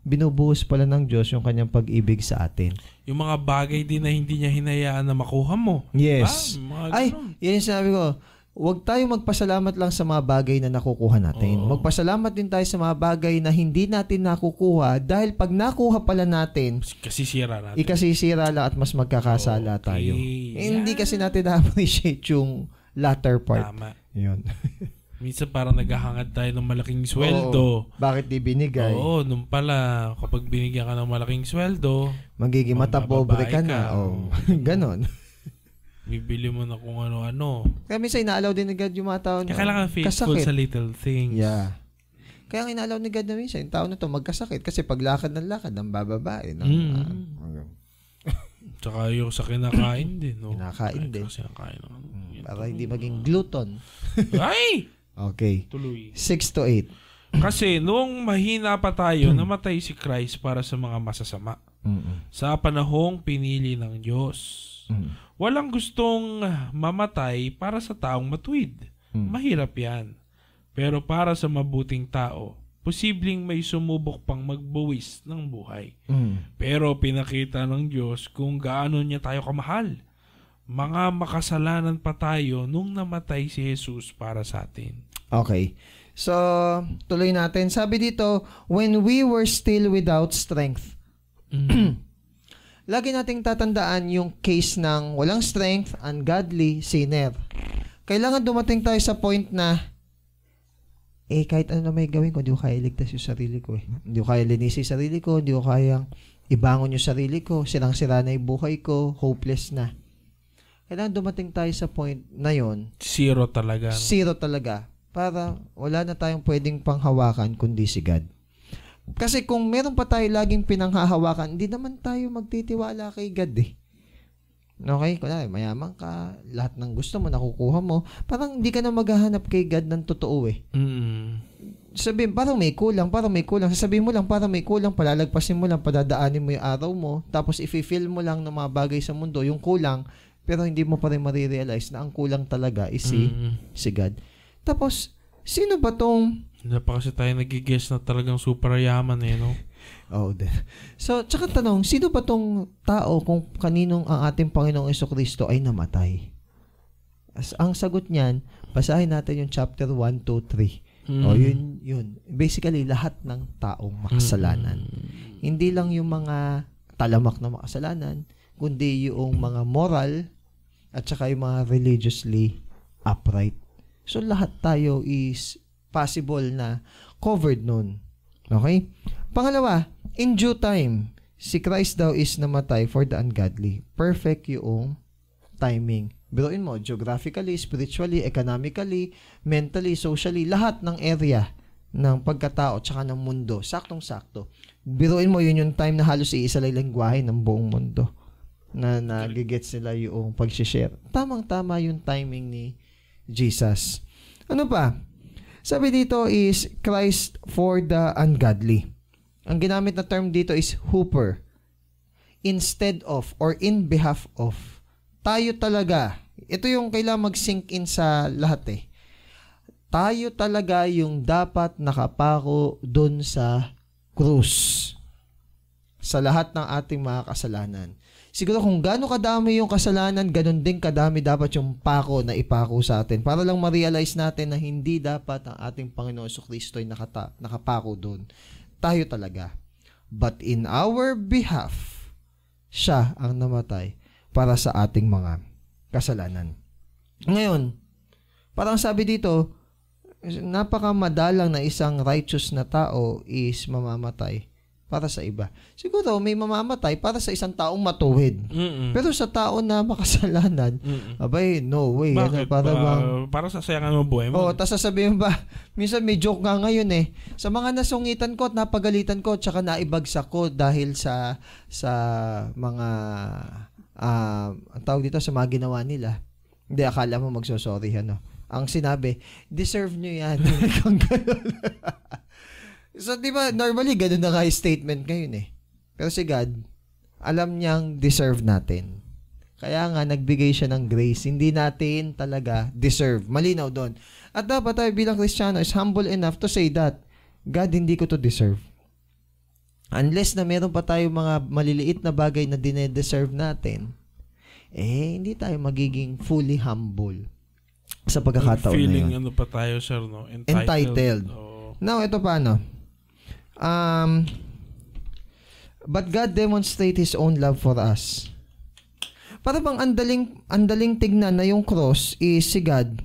binubuhos pala ng Diyos yung kanyang pag-ibig sa atin. Yung mga bagay din na hindi niya hinayaan na makuha mo. Yes. Ah, Ay, yun yung sinabi ko Huwag tayo magpasalamat lang sa mga bagay na nakukuha natin. Oo. Magpasalamat din tayo sa mga bagay na hindi natin nakukuha dahil pag nakuha pala natin, kasisira natin. Ikasisira lang at mas magkakasala okay. tayo. Eh, hindi kasi natin [LAUGHS] na-appreciate yung latter part. Tama. Yun. [LAUGHS] Minsan parang naghahangad tayo ng malaking sweldo. Oo. Bakit di binigay? Oo, nung pala, kapag binigyan ka ng malaking sweldo, magiging matapobre ka na. Oh. [LAUGHS] Ganon. Bibili mo na kung ano-ano. Kaya minsan inaalaw din ni God yung mga tao na Kaya kailangan faithful kasakit. sa little things. Yeah. Kaya ang inaalaw ni God na minsan, yung tao na to magkasakit kasi paglakad ng lakad, ang bababae. No? Mm. Uh, [LAUGHS] Tsaka yung sa kinakain din. No? Kinakain din. Kasi kinakain. No? Mm, para hindi maging gluten. [LAUGHS] Ay! Okay. Tuloy. 6 to 8. Kasi noong mahina pa tayo, hmm. namatay si Christ para sa mga masasama. Sa panahong pinili ng Diyos. Mm. Walang gustong mamatay para sa taong matuwid. Mm. Mahirap yan. Pero para sa mabuting tao, posibleng may sumubok pang magbuwis ng buhay. Mm. Pero pinakita ng Diyos kung gaano niya tayo kamahal. Mga makasalanan pa tayo nung namatay si Jesus para sa atin. Okay. So, tuloy natin. Sabi dito, when we were still without strength, Mm. [CLEARS THROAT] Lagi nating tatandaan yung case ng walang strength, ungodly, sinner. Kailangan dumating tayo sa point na eh kahit ano na may gawin ko, hindi ko kaya iligtas yung sarili ko eh. Hindi ko kaya linisin yung sarili ko, hindi ko kaya ibangon yung sarili ko, sirang-sira na yung buhay ko, hopeless na. Kailangan dumating tayo sa point na yon Zero talaga. Zero talaga. Para wala na tayong pwedeng panghawakan kundi si God. Kasi kung meron pa tayo laging pinanghahawakan, hindi naman tayo magtitiwala kay God eh. Okay? Kunwari, mayaman ka, lahat ng gusto mo, nakukuha mo, parang hindi ka na maghahanap kay God ng totoo eh. Mm. Sabihin, parang may kulang, parang may kulang. Sasabihin mo lang, parang may kulang, palalagpasin mo lang, padadaanin mo yung araw mo, tapos i-fill mo lang ng mga bagay sa mundo, yung kulang, pero hindi mo pa rin marirealize na ang kulang talaga is si, mm. si God. Tapos, sino ba tong hindi pa kasi tayo nagigess na talagang super yaman eh, no? [LAUGHS] Oh, de. So, tsaka tanong, sino ba tong tao kung kaninong ang ating Panginoong Yeso Kristo ay namatay? As, ang sagot niyan, basahin natin yung chapter 1, 2, 3. Mm. O, yun, yun. Basically, lahat ng taong makasalanan. Mm. Hindi lang yung mga talamak na makasalanan, kundi yung mga moral at saka yung mga religiously upright. So, lahat tayo is possible na covered nun. Okay? Pangalawa, in due time, si Christ daw is namatay for the ungodly. Perfect yung timing. Biruin mo, geographically, spiritually, economically, mentally, socially, lahat ng area ng pagkatao tsaka ng mundo. Saktong-sakto. Biruin mo, yun yung time na halos iisa lang lingwahe ng buong mundo na nagigets nila yung pag-share. Tamang-tama yung timing ni Jesus. Ano pa? Sabi dito is Christ for the ungodly. Ang ginamit na term dito is hooper. Instead of or in behalf of. Tayo talaga. Ito yung kailangan mag-sink in sa lahat eh. Tayo talaga yung dapat nakapako doon sa krus. Sa lahat ng ating mga kasalanan siguro kung gaano kadami yung kasalanan, ganun din kadami dapat yung pako na ipako sa atin. Para lang ma-realize natin na hindi dapat ang ating Panginoon so Kristo ay nakata, nakapako doon. Tayo talaga. But in our behalf, siya ang namatay para sa ating mga kasalanan. Ngayon, parang sabi dito, napakamadalang na isang righteous na tao is mamamatay para sa iba. Siguro may mamamatay para sa isang taong matuwid. Mm-mm. Pero sa tao na makasalanan, Mm-mm. abay, no way. Ano, Bakit? para Ba- bang... para sasayangan mo buhay mo. Oo, tapos sasabihin ba, [LAUGHS] minsan may joke nga ngayon eh. Sa mga nasungitan ko at napagalitan ko, tsaka naibagsak ko dahil sa sa mga ah, ang tawag dito sa mga ginawa nila. Hindi, akala mo magsosorry, ano. Ang sinabi, deserve nyo yan. [LAUGHS] Kung. [LAUGHS] so, di ba, normally, ganun na nga statement ngayon eh. Pero si God, alam niyang deserve natin. Kaya nga, nagbigay siya ng grace. Hindi natin talaga deserve. Malinaw doon. At dapat tayo bilang Kristiyano is humble enough to say that, God, hindi ko to deserve. Unless na meron pa tayo mga maliliit na bagay na dinedeserve natin, eh, hindi tayo magiging fully humble sa pagkakataon na feeling yun. ano pa tayo, sir, no? Entitled. Entitled. Oo. Now, ito paano? Um, but God demonstrate His own love for us. Para bang andaling, andaling tignan na yung cross is si God,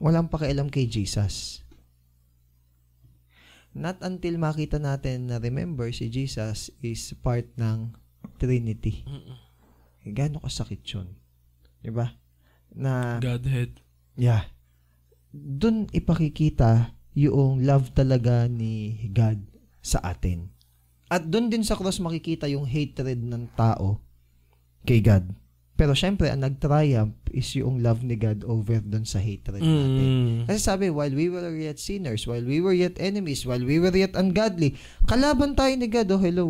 walang pakialam kay Jesus. Not until makita natin na remember si Jesus is part ng Trinity. Gaano kasakit yun? Diba? Na, Godhead. Yeah. Doon ipakikita yung love talaga ni God sa atin. At doon din sa cross makikita yung hatred ng tao kay God. Pero syempre, ang nag-triumph is yung love ni God over doon sa hatred natin. Mm. Kasi sabi, while we were yet sinners, while we were yet enemies, while we were yet ungodly, kalaban tayo ni God, oh hello.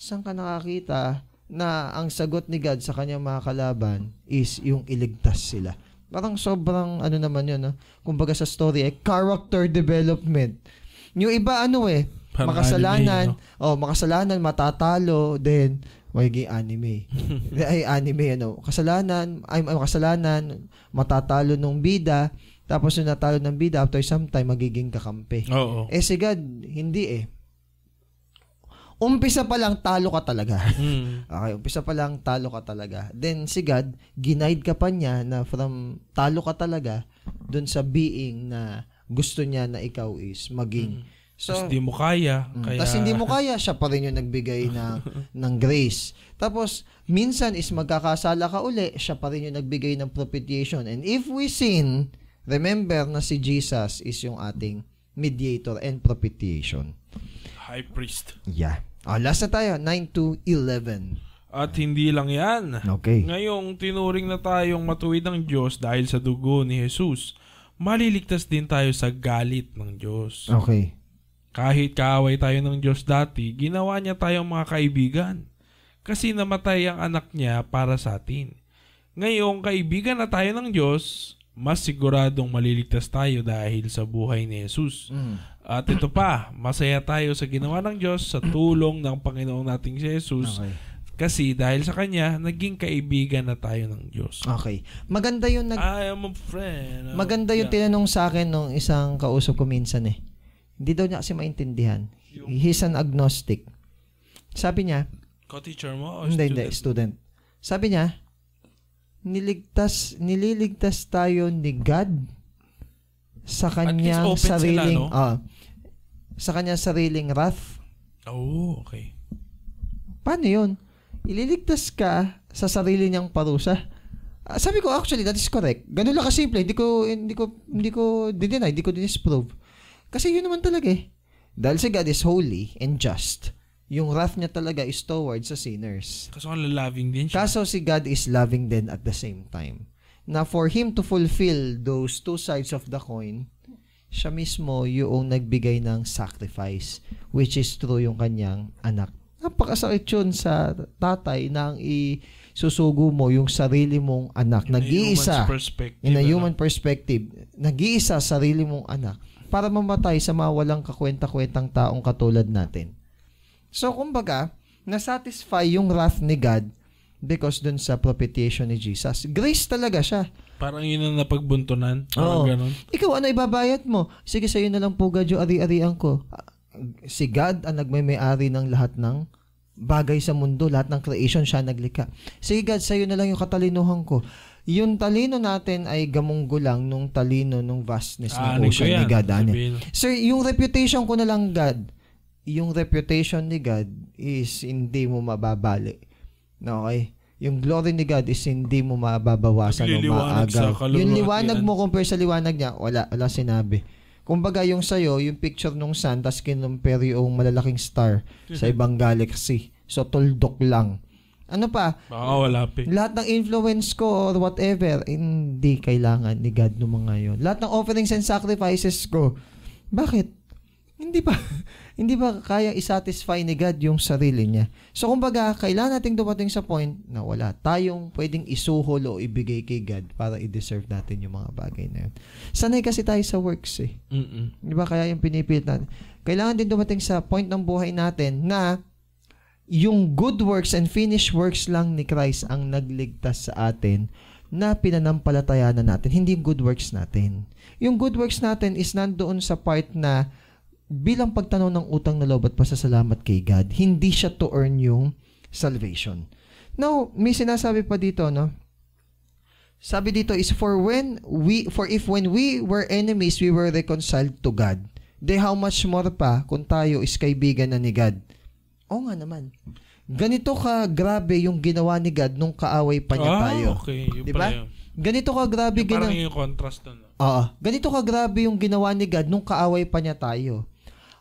Saan ka nakakita na ang sagot ni God sa kanyang mga kalaban is yung iligtas sila? Parang sobrang ano naman yun, no? kumbaga sa story, eh, character development. Yung iba ano eh, Parang makasalanan, anime, oh, makasalanan, matatalo, then magiging anime. [LAUGHS] ay anime ano, kasalanan, ay ay, makasalanan, matatalo nung bida, tapos yung natalo ng bida after some time magiging kakampi. Oo. Eh si God, hindi eh. Umpisa pa lang talo ka talaga. Mm. [LAUGHS] Okay, umpisa pa lang talo ka talaga. Then si God, ginaid ka pa niya na from talo ka talaga dun sa being na gusto niya na ikaw is maging. So, Tapos di mo kaya. Mm. Kaya, Tapos hindi mo [LAUGHS] kaya, siya pa rin yung nagbigay ng, [LAUGHS] ng grace. Tapos, minsan is magkakasala ka uli, siya pa rin yung nagbigay ng propitiation. And if we sin, remember na si Jesus is yung ating mediator and propitiation. High priest. Yeah. Ah, last na tayo, 9 to 11. At hindi lang yan. Okay. Ngayong tinuring na tayong matuwid ng Diyos dahil sa dugo ni Jesus, maliligtas din tayo sa galit ng Diyos. Okay. Kahit kaaway tayo ng Diyos dati, ginawa niya tayong mga kaibigan. Kasi namatay ang anak niya para sa atin. Ngayong kaibigan na tayo ng Diyos, mas siguradong maliligtas tayo dahil sa buhay ni Jesus. Mm. At ito pa, masaya tayo sa ginawa ng Diyos sa [CLEARS THROAT] tulong ng Panginoong nating si Jesus. Okay. Kasi dahil sa Kanya, naging kaibigan na tayo ng Diyos. Okay. Maganda yung nag I am a friend. of maganda yung God. tinanong sa akin nung isang kausap ko minsan eh. Hindi daw niya kasi maintindihan. He's an agnostic. Sabi niya, Co-teacher mo? O hindi, hindi, student? student. Sabi niya, niligtas, nililigtas tayo ni God sa kanyang open sila, sariling, no? ah, sa kanyang sariling wrath. Oh, okay. Paano yun? Ililigtas ka sa sarili niyang parusa. Ah, sabi ko, actually, that is correct. Ganun lang kasimple. Hindi ko, hindi ko, hindi ko deny, hindi ko disprove. Kasi yun naman talaga eh. Dahil si God is holy and just, yung wrath niya talaga is towards sa sinners. Kaso loving din siya. Kaso si God is loving then at the same time. Na for Him to fulfill those two sides of the coin, siya mismo yung nagbigay ng sacrifice, which is true yung kanyang anak. Napakasakit yun sa tatay nang isusugo mo yung sarili mong anak. Nag-iisa. In a ano? human perspective, nag-iisa sarili mong anak para mamatay sa mga walang kakwenta-kwentang taong katulad natin. So, kumbaga, nasatisfy yung wrath ni God because dun sa propitiation ni Jesus. Grace talaga siya. Parang yun ang napagbuntunan. Parang Oo. ganun. Ikaw, ano ibabayad mo? Sige, sa'yo na lang po, God, yung ari-arian ko. Si God ang nagmay-ari ng lahat ng bagay sa mundo, lahat ng creation siya naglikha. Sige God, sa'yo na lang yung katalinuhan ko. Yung talino natin ay gamunggo lang nung talino nung vastness Ah, ng ano ocean yan? ni God. Ano? Sir, yung reputation ko na lang God, yung reputation ni God is hindi mo mababali. Okay? Yung glory ni God is hindi mo mababawasan o kaluluwa Yung liwanag yan. mo compare sa liwanag niya, wala, wala sinabi. Kumbaga yung sa'yo, yung picture nung sun, tas kinumpare yung malalaking star sa ibang galaxy. So, tuldok lang. Ano pa? baka wala pa eh. Lahat ng influence ko or whatever, hindi kailangan ni God ng mga yun. Lahat ng offerings and sacrifices ko, bakit? Hindi ba, [LAUGHS] hindi ba kaya isatisfy ni God yung sarili niya? So, kumbaga, kailangan nating dumating sa point na wala tayong pwedeng isuhol o ibigay kay God para i-deserve natin yung mga bagay na yun. Sanay kasi tayo sa works eh. Mm-mm. Di ba? Kaya yung pinipilit natin. Kailangan din dumating sa point ng buhay natin na yung good works and finished works lang ni Christ ang nagligtas sa atin na pinanampalatayanan natin, hindi yung good works natin. Yung good works natin is nandoon sa part na bilang pagtanaw ng utang na loob at pasasalamat kay God, hindi siya to earn yung salvation. Now, may sinasabi pa dito, no? Sabi dito is for when we for if when we were enemies we were reconciled to God. Then how much more pa kung tayo is kaibigan na ni God? Oo nga naman. Ganito ka grabe yung ginawa ni God nung kaaway pa niya ah, tayo. okay. Yung Di ba? Ganito ka grabe Yung parang ginawa. yung contrast doon. Oo. Ganito ka grabe yung ginawa ni God nung kaaway pa niya tayo.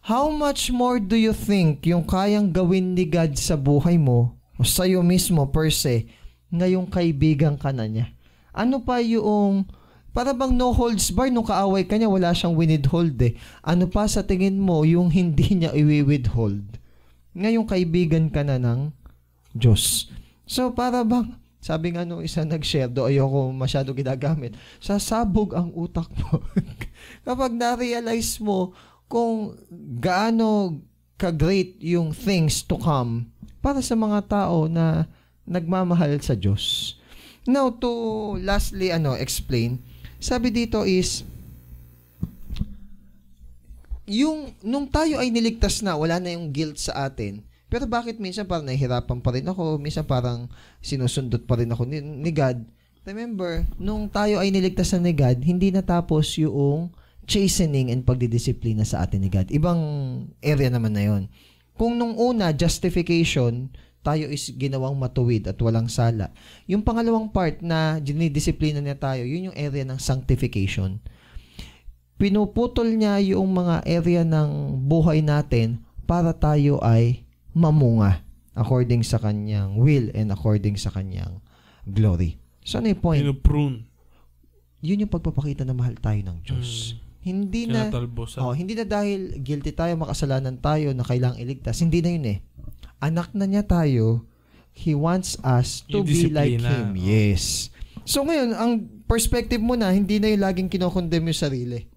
How much more do you think yung kayang gawin ni God sa buhay mo o sa'yo mismo per se ngayong kaibigan ka na niya? Ano pa yung para bang no holds bar nung kaaway ka niya wala siyang winidhold eh. Ano pa sa tingin mo yung [LAUGHS] hindi niya iwi-withhold? Ngayong kaibigan ka na ng Diyos. So para bang sabi nga nung isa nag-share, do ayoko masyado ginagamit, sasabog ang utak mo. [LAUGHS] Kapag na-realize mo kung gaano ka-great yung things to come para sa mga tao na nagmamahal sa Diyos. Now, to lastly, ano, explain, sabi dito is, yung, nung tayo ay niligtas na, wala na yung guilt sa atin, pero bakit minsan parang nahihirapan pa rin ako, minsan parang sinusundot pa rin ako ni, ni God. Remember, nung tayo ay niligtas na ni God, hindi natapos yung chastening and pagdidisiplina sa atin ni God. Ibang area naman na yon. Kung nung una, justification, tayo is ginawang matuwid at walang sala. Yung pangalawang part na dinidisiplina niya tayo, yun yung area ng sanctification. Pinuputol niya yung mga area ng buhay natin para tayo ay mamunga according sa kanyang will and according sa kanyang glory. So, ano yung point? Pinuprune. Yun yung pagpapakita na mahal tayo ng Diyos. Hindi na. Oh, hindi na dahil guilty tayo, makasalanan tayo na kailangang iligtas. Hindi na yun eh. Anak na niya tayo. He wants us to Yung be like. Him. Oh. Yes. So ngayon, ang perspective mo na, hindi na yung laging kinokondemn yung sarili.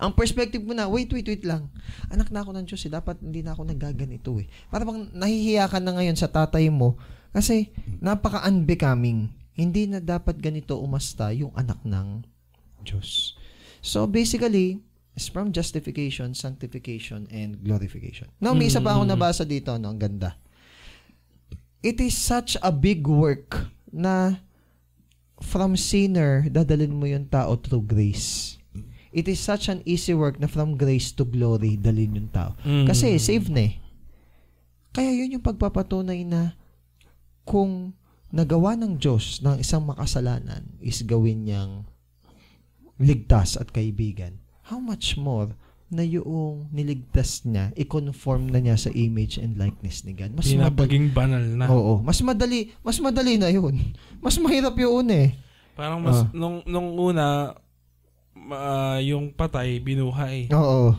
Ang perspective mo na, wait, wait, wait lang. Anak na ako ng Diyos eh. Dapat hindi na ako nagaganito eh. Para bang nahihiya ka na ngayon sa tatay mo kasi napaka-unbecoming. Hindi na dapat ganito umasta yung anak ng Diyos. So basically, it's from justification, sanctification, and glorification. Now, may isa pa ako Mm. nabasa dito, no? Ang ganda. It is such a big work na from sinner, dadalhin mo yung tao through grace. It is such an easy work na from grace to glory, dalhin yung tao. Mm. Kasi save na eh. Kaya yun yung pagpapatunay na kung nagawa ng Diyos ng isang makasalanan is gawin niyang ligtas at kaibigan, how much more na yung niligtas niya, i-conform na niya sa image and likeness ni God. Mas madali. Pinapaging banal na. Oo, mas madali, mas madali na yun. [LAUGHS] Mas mahirap yun eh. Parang mas, Ah. nung, nung una, ma- yung patay, binuhay. Oo.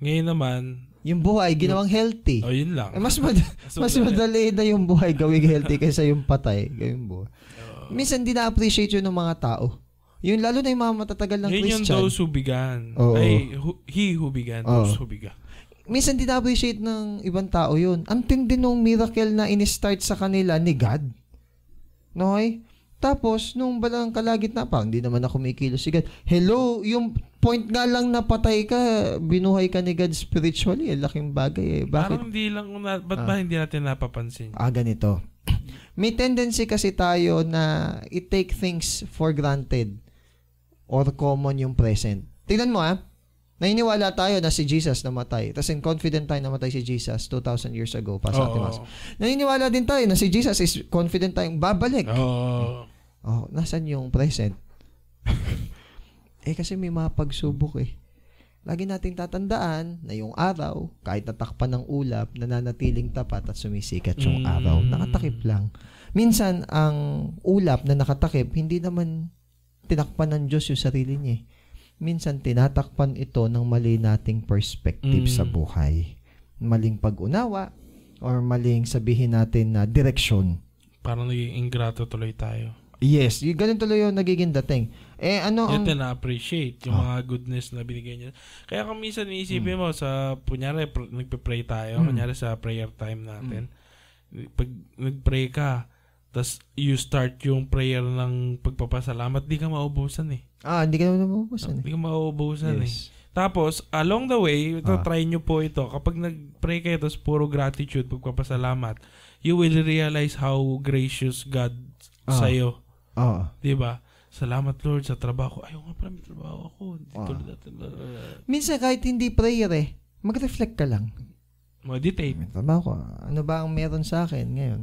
Ngayon naman, Yung buhay, ginawang healthy. oh, yun lang. Eh, mas, mad- [LAUGHS] mas madali na yung buhay gawing healthy kaysa yung patay. Gawing buhay. Minsan di na-appreciate yun ng mga tao. Yung lalo na yung mga matatagal ng Yun yung Christian. those who began. Oo. Ay, who- he who began, Oo. those who began. Minsan di na-appreciate ng ibang tao yun. Ang tindi nung miracle na in-start sa kanila ni God. No? eh? Tapos, nung balang kalagit na pa, hindi naman ako kumikilos si God. Hello, yung point nga lang na patay ka, binuhay ka ni God spiritually, eh, laking bagay eh. Bakit? Parang hindi lang, na, ba't Ah. ba hindi natin napapansin? Ah, ganito. [CLEARS THROAT] May tendency kasi tayo na i-take things for granted or common yung present. Tingnan mo ah, naniniwala tayo na si Jesus namatay. Tapos in confident tayo namatay si Jesus 2,000 years ago pa sa Oo. Atimas. Naniniwala din tayo na si Jesus is confident tayong babalik. Oo. Oh, nasan yung present? [LAUGHS] eh kasi may mga pagsubok eh. Lagi nating tatandaan na yung araw, kahit natakpan ng ulap, nananatiling tapat at sumisikat yung Mm. araw. Nakatakip lang. Minsan, ang ulap na nakatakip, hindi naman tinakpan ng Diyos yung sarili niya. eh. Minsan, tinatakpan ito ng mali nating perspective Mm. sa buhay. Maling pag-unawa or maling sabihin natin na direksyon. Parang naging ingrato tuloy tayo. Yes, yung ganun tuloy yung nagiging dating. Eh, ano ang... Yun na-appreciate yung Ah. mga goodness na binigay niya. Kaya kung minsan iisipin mo sa, kunyari, pr- nagpe-pray tayo, Mm. kunyari sa prayer time natin, pag nag-pray ka, tas you start yung prayer ng pagpapasalamat, di ka maubusan eh. Ah, hindi ka naman mabubusan eh. Di ka maubusan eh. Yes. Tapos, along the way, ito, Ah. try nyo po ito. Kapag nag-pray kayo, tapos puro gratitude, pagpapasalamat, you will realize how gracious God Ah. sa'yo. Oo. Di ba? Salamat Lord sa trabaho. Ayaw nga pala may trabaho ako. Hindi Ah. natin. Uh, Minsan kahit hindi prayer eh, mag-reflect ka lang. meditate. May trabaho ko. Ano ba ang meron sa akin ngayon?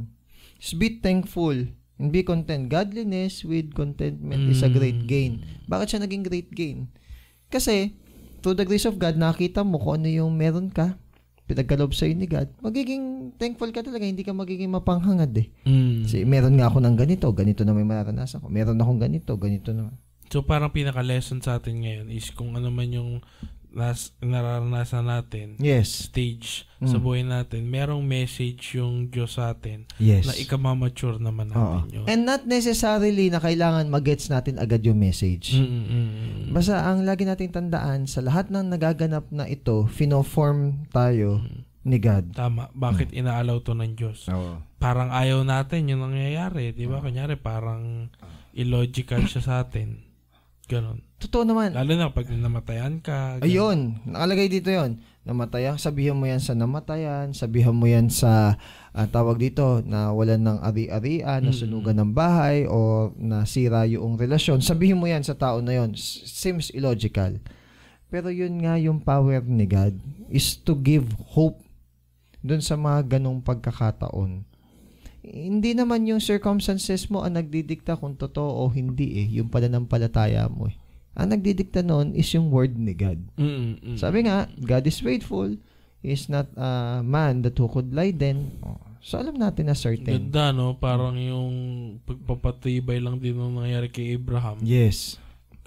Just be thankful and be content. Godliness with contentment is a great Mm. gain. Bakit siya naging great gain? Kasi, through the grace of God, nakita mo kung ano yung meron ka, pinagkalob sa'yo ni God, magiging thankful ka talaga, hindi ka magiging mapanghangad eh. Mm. Kasi meron nga ako ng ganito, ganito na may mararanasan ko. Meron akong ganito, ganito na. So parang pinaka-lesson sa atin ngayon is kung ano man yung nas, nararanasan natin, Yes. stage sa Mm. buhay natin, merong message yung Diyos sa atin Yes. na ikamamature naman Oo. natin yun. And not necessarily na kailangan magets natin agad yung message. Mm, mm, mm. Basta ang lagi nating tandaan, sa lahat ng nagaganap na ito, fino-form tayo ni God. Tama. Bakit inaalaw to ng Diyos? Oo. Parang ayaw natin yung nangyayari. Di ba? Kunyari, parang illogical siya sa atin. Ganon. Totoo naman. Lalo na pag namatayan ka. ganon. Ayun, nakalagay dito yon Namatayan, sabihan mo yan sa namatayan, sabihan mo yan sa ah, tawag dito na walan ng ari-arian, na Mm. sunugan ng bahay o nasira yung relasyon. Sabihin mo yan sa tao na yon. Seems illogical. Pero yun nga yung power ni God is to give hope dun sa mga ganong pagkakataon. Hindi naman yung circumstances mo ang nagdidikta kung totoo o hindi eh. Yung pananampalataya mo eh. Ang nagdidikta nun is yung word ni God. Mm, mm. Sabi nga, God is faithful, is not a man that who could lie then. Oh, So alam natin na certain. Ganda, no? Parang yung pagpapatibay lang din nung nangyari kay Abraham. Yes.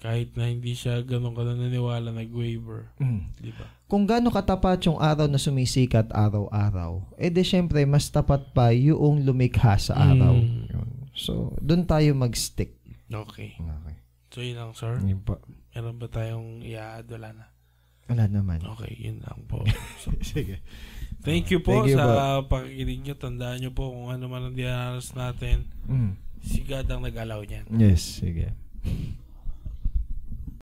Kahit na hindi siya ganun ka naniniwala, nag-waver. Mm. Di ba? Kung gaano katapat yung araw na sumisikat araw-araw, eh de syempre mas tapat pa yung lumikha sa araw. Mm. So, doon tayo mag-stick. Okay. Okay. So, yun lang, sir. Yun po. Meron ba tayong i-add? Wala na. Wala naman. Okay, yun lang po. [LAUGHS] So, Sige. thank you po Thank you sa pakikinig nyo. Tandaan nyo po kung ano man ang dinanas natin. Mm. Si God ang nag-allow niyan. Yes, sige.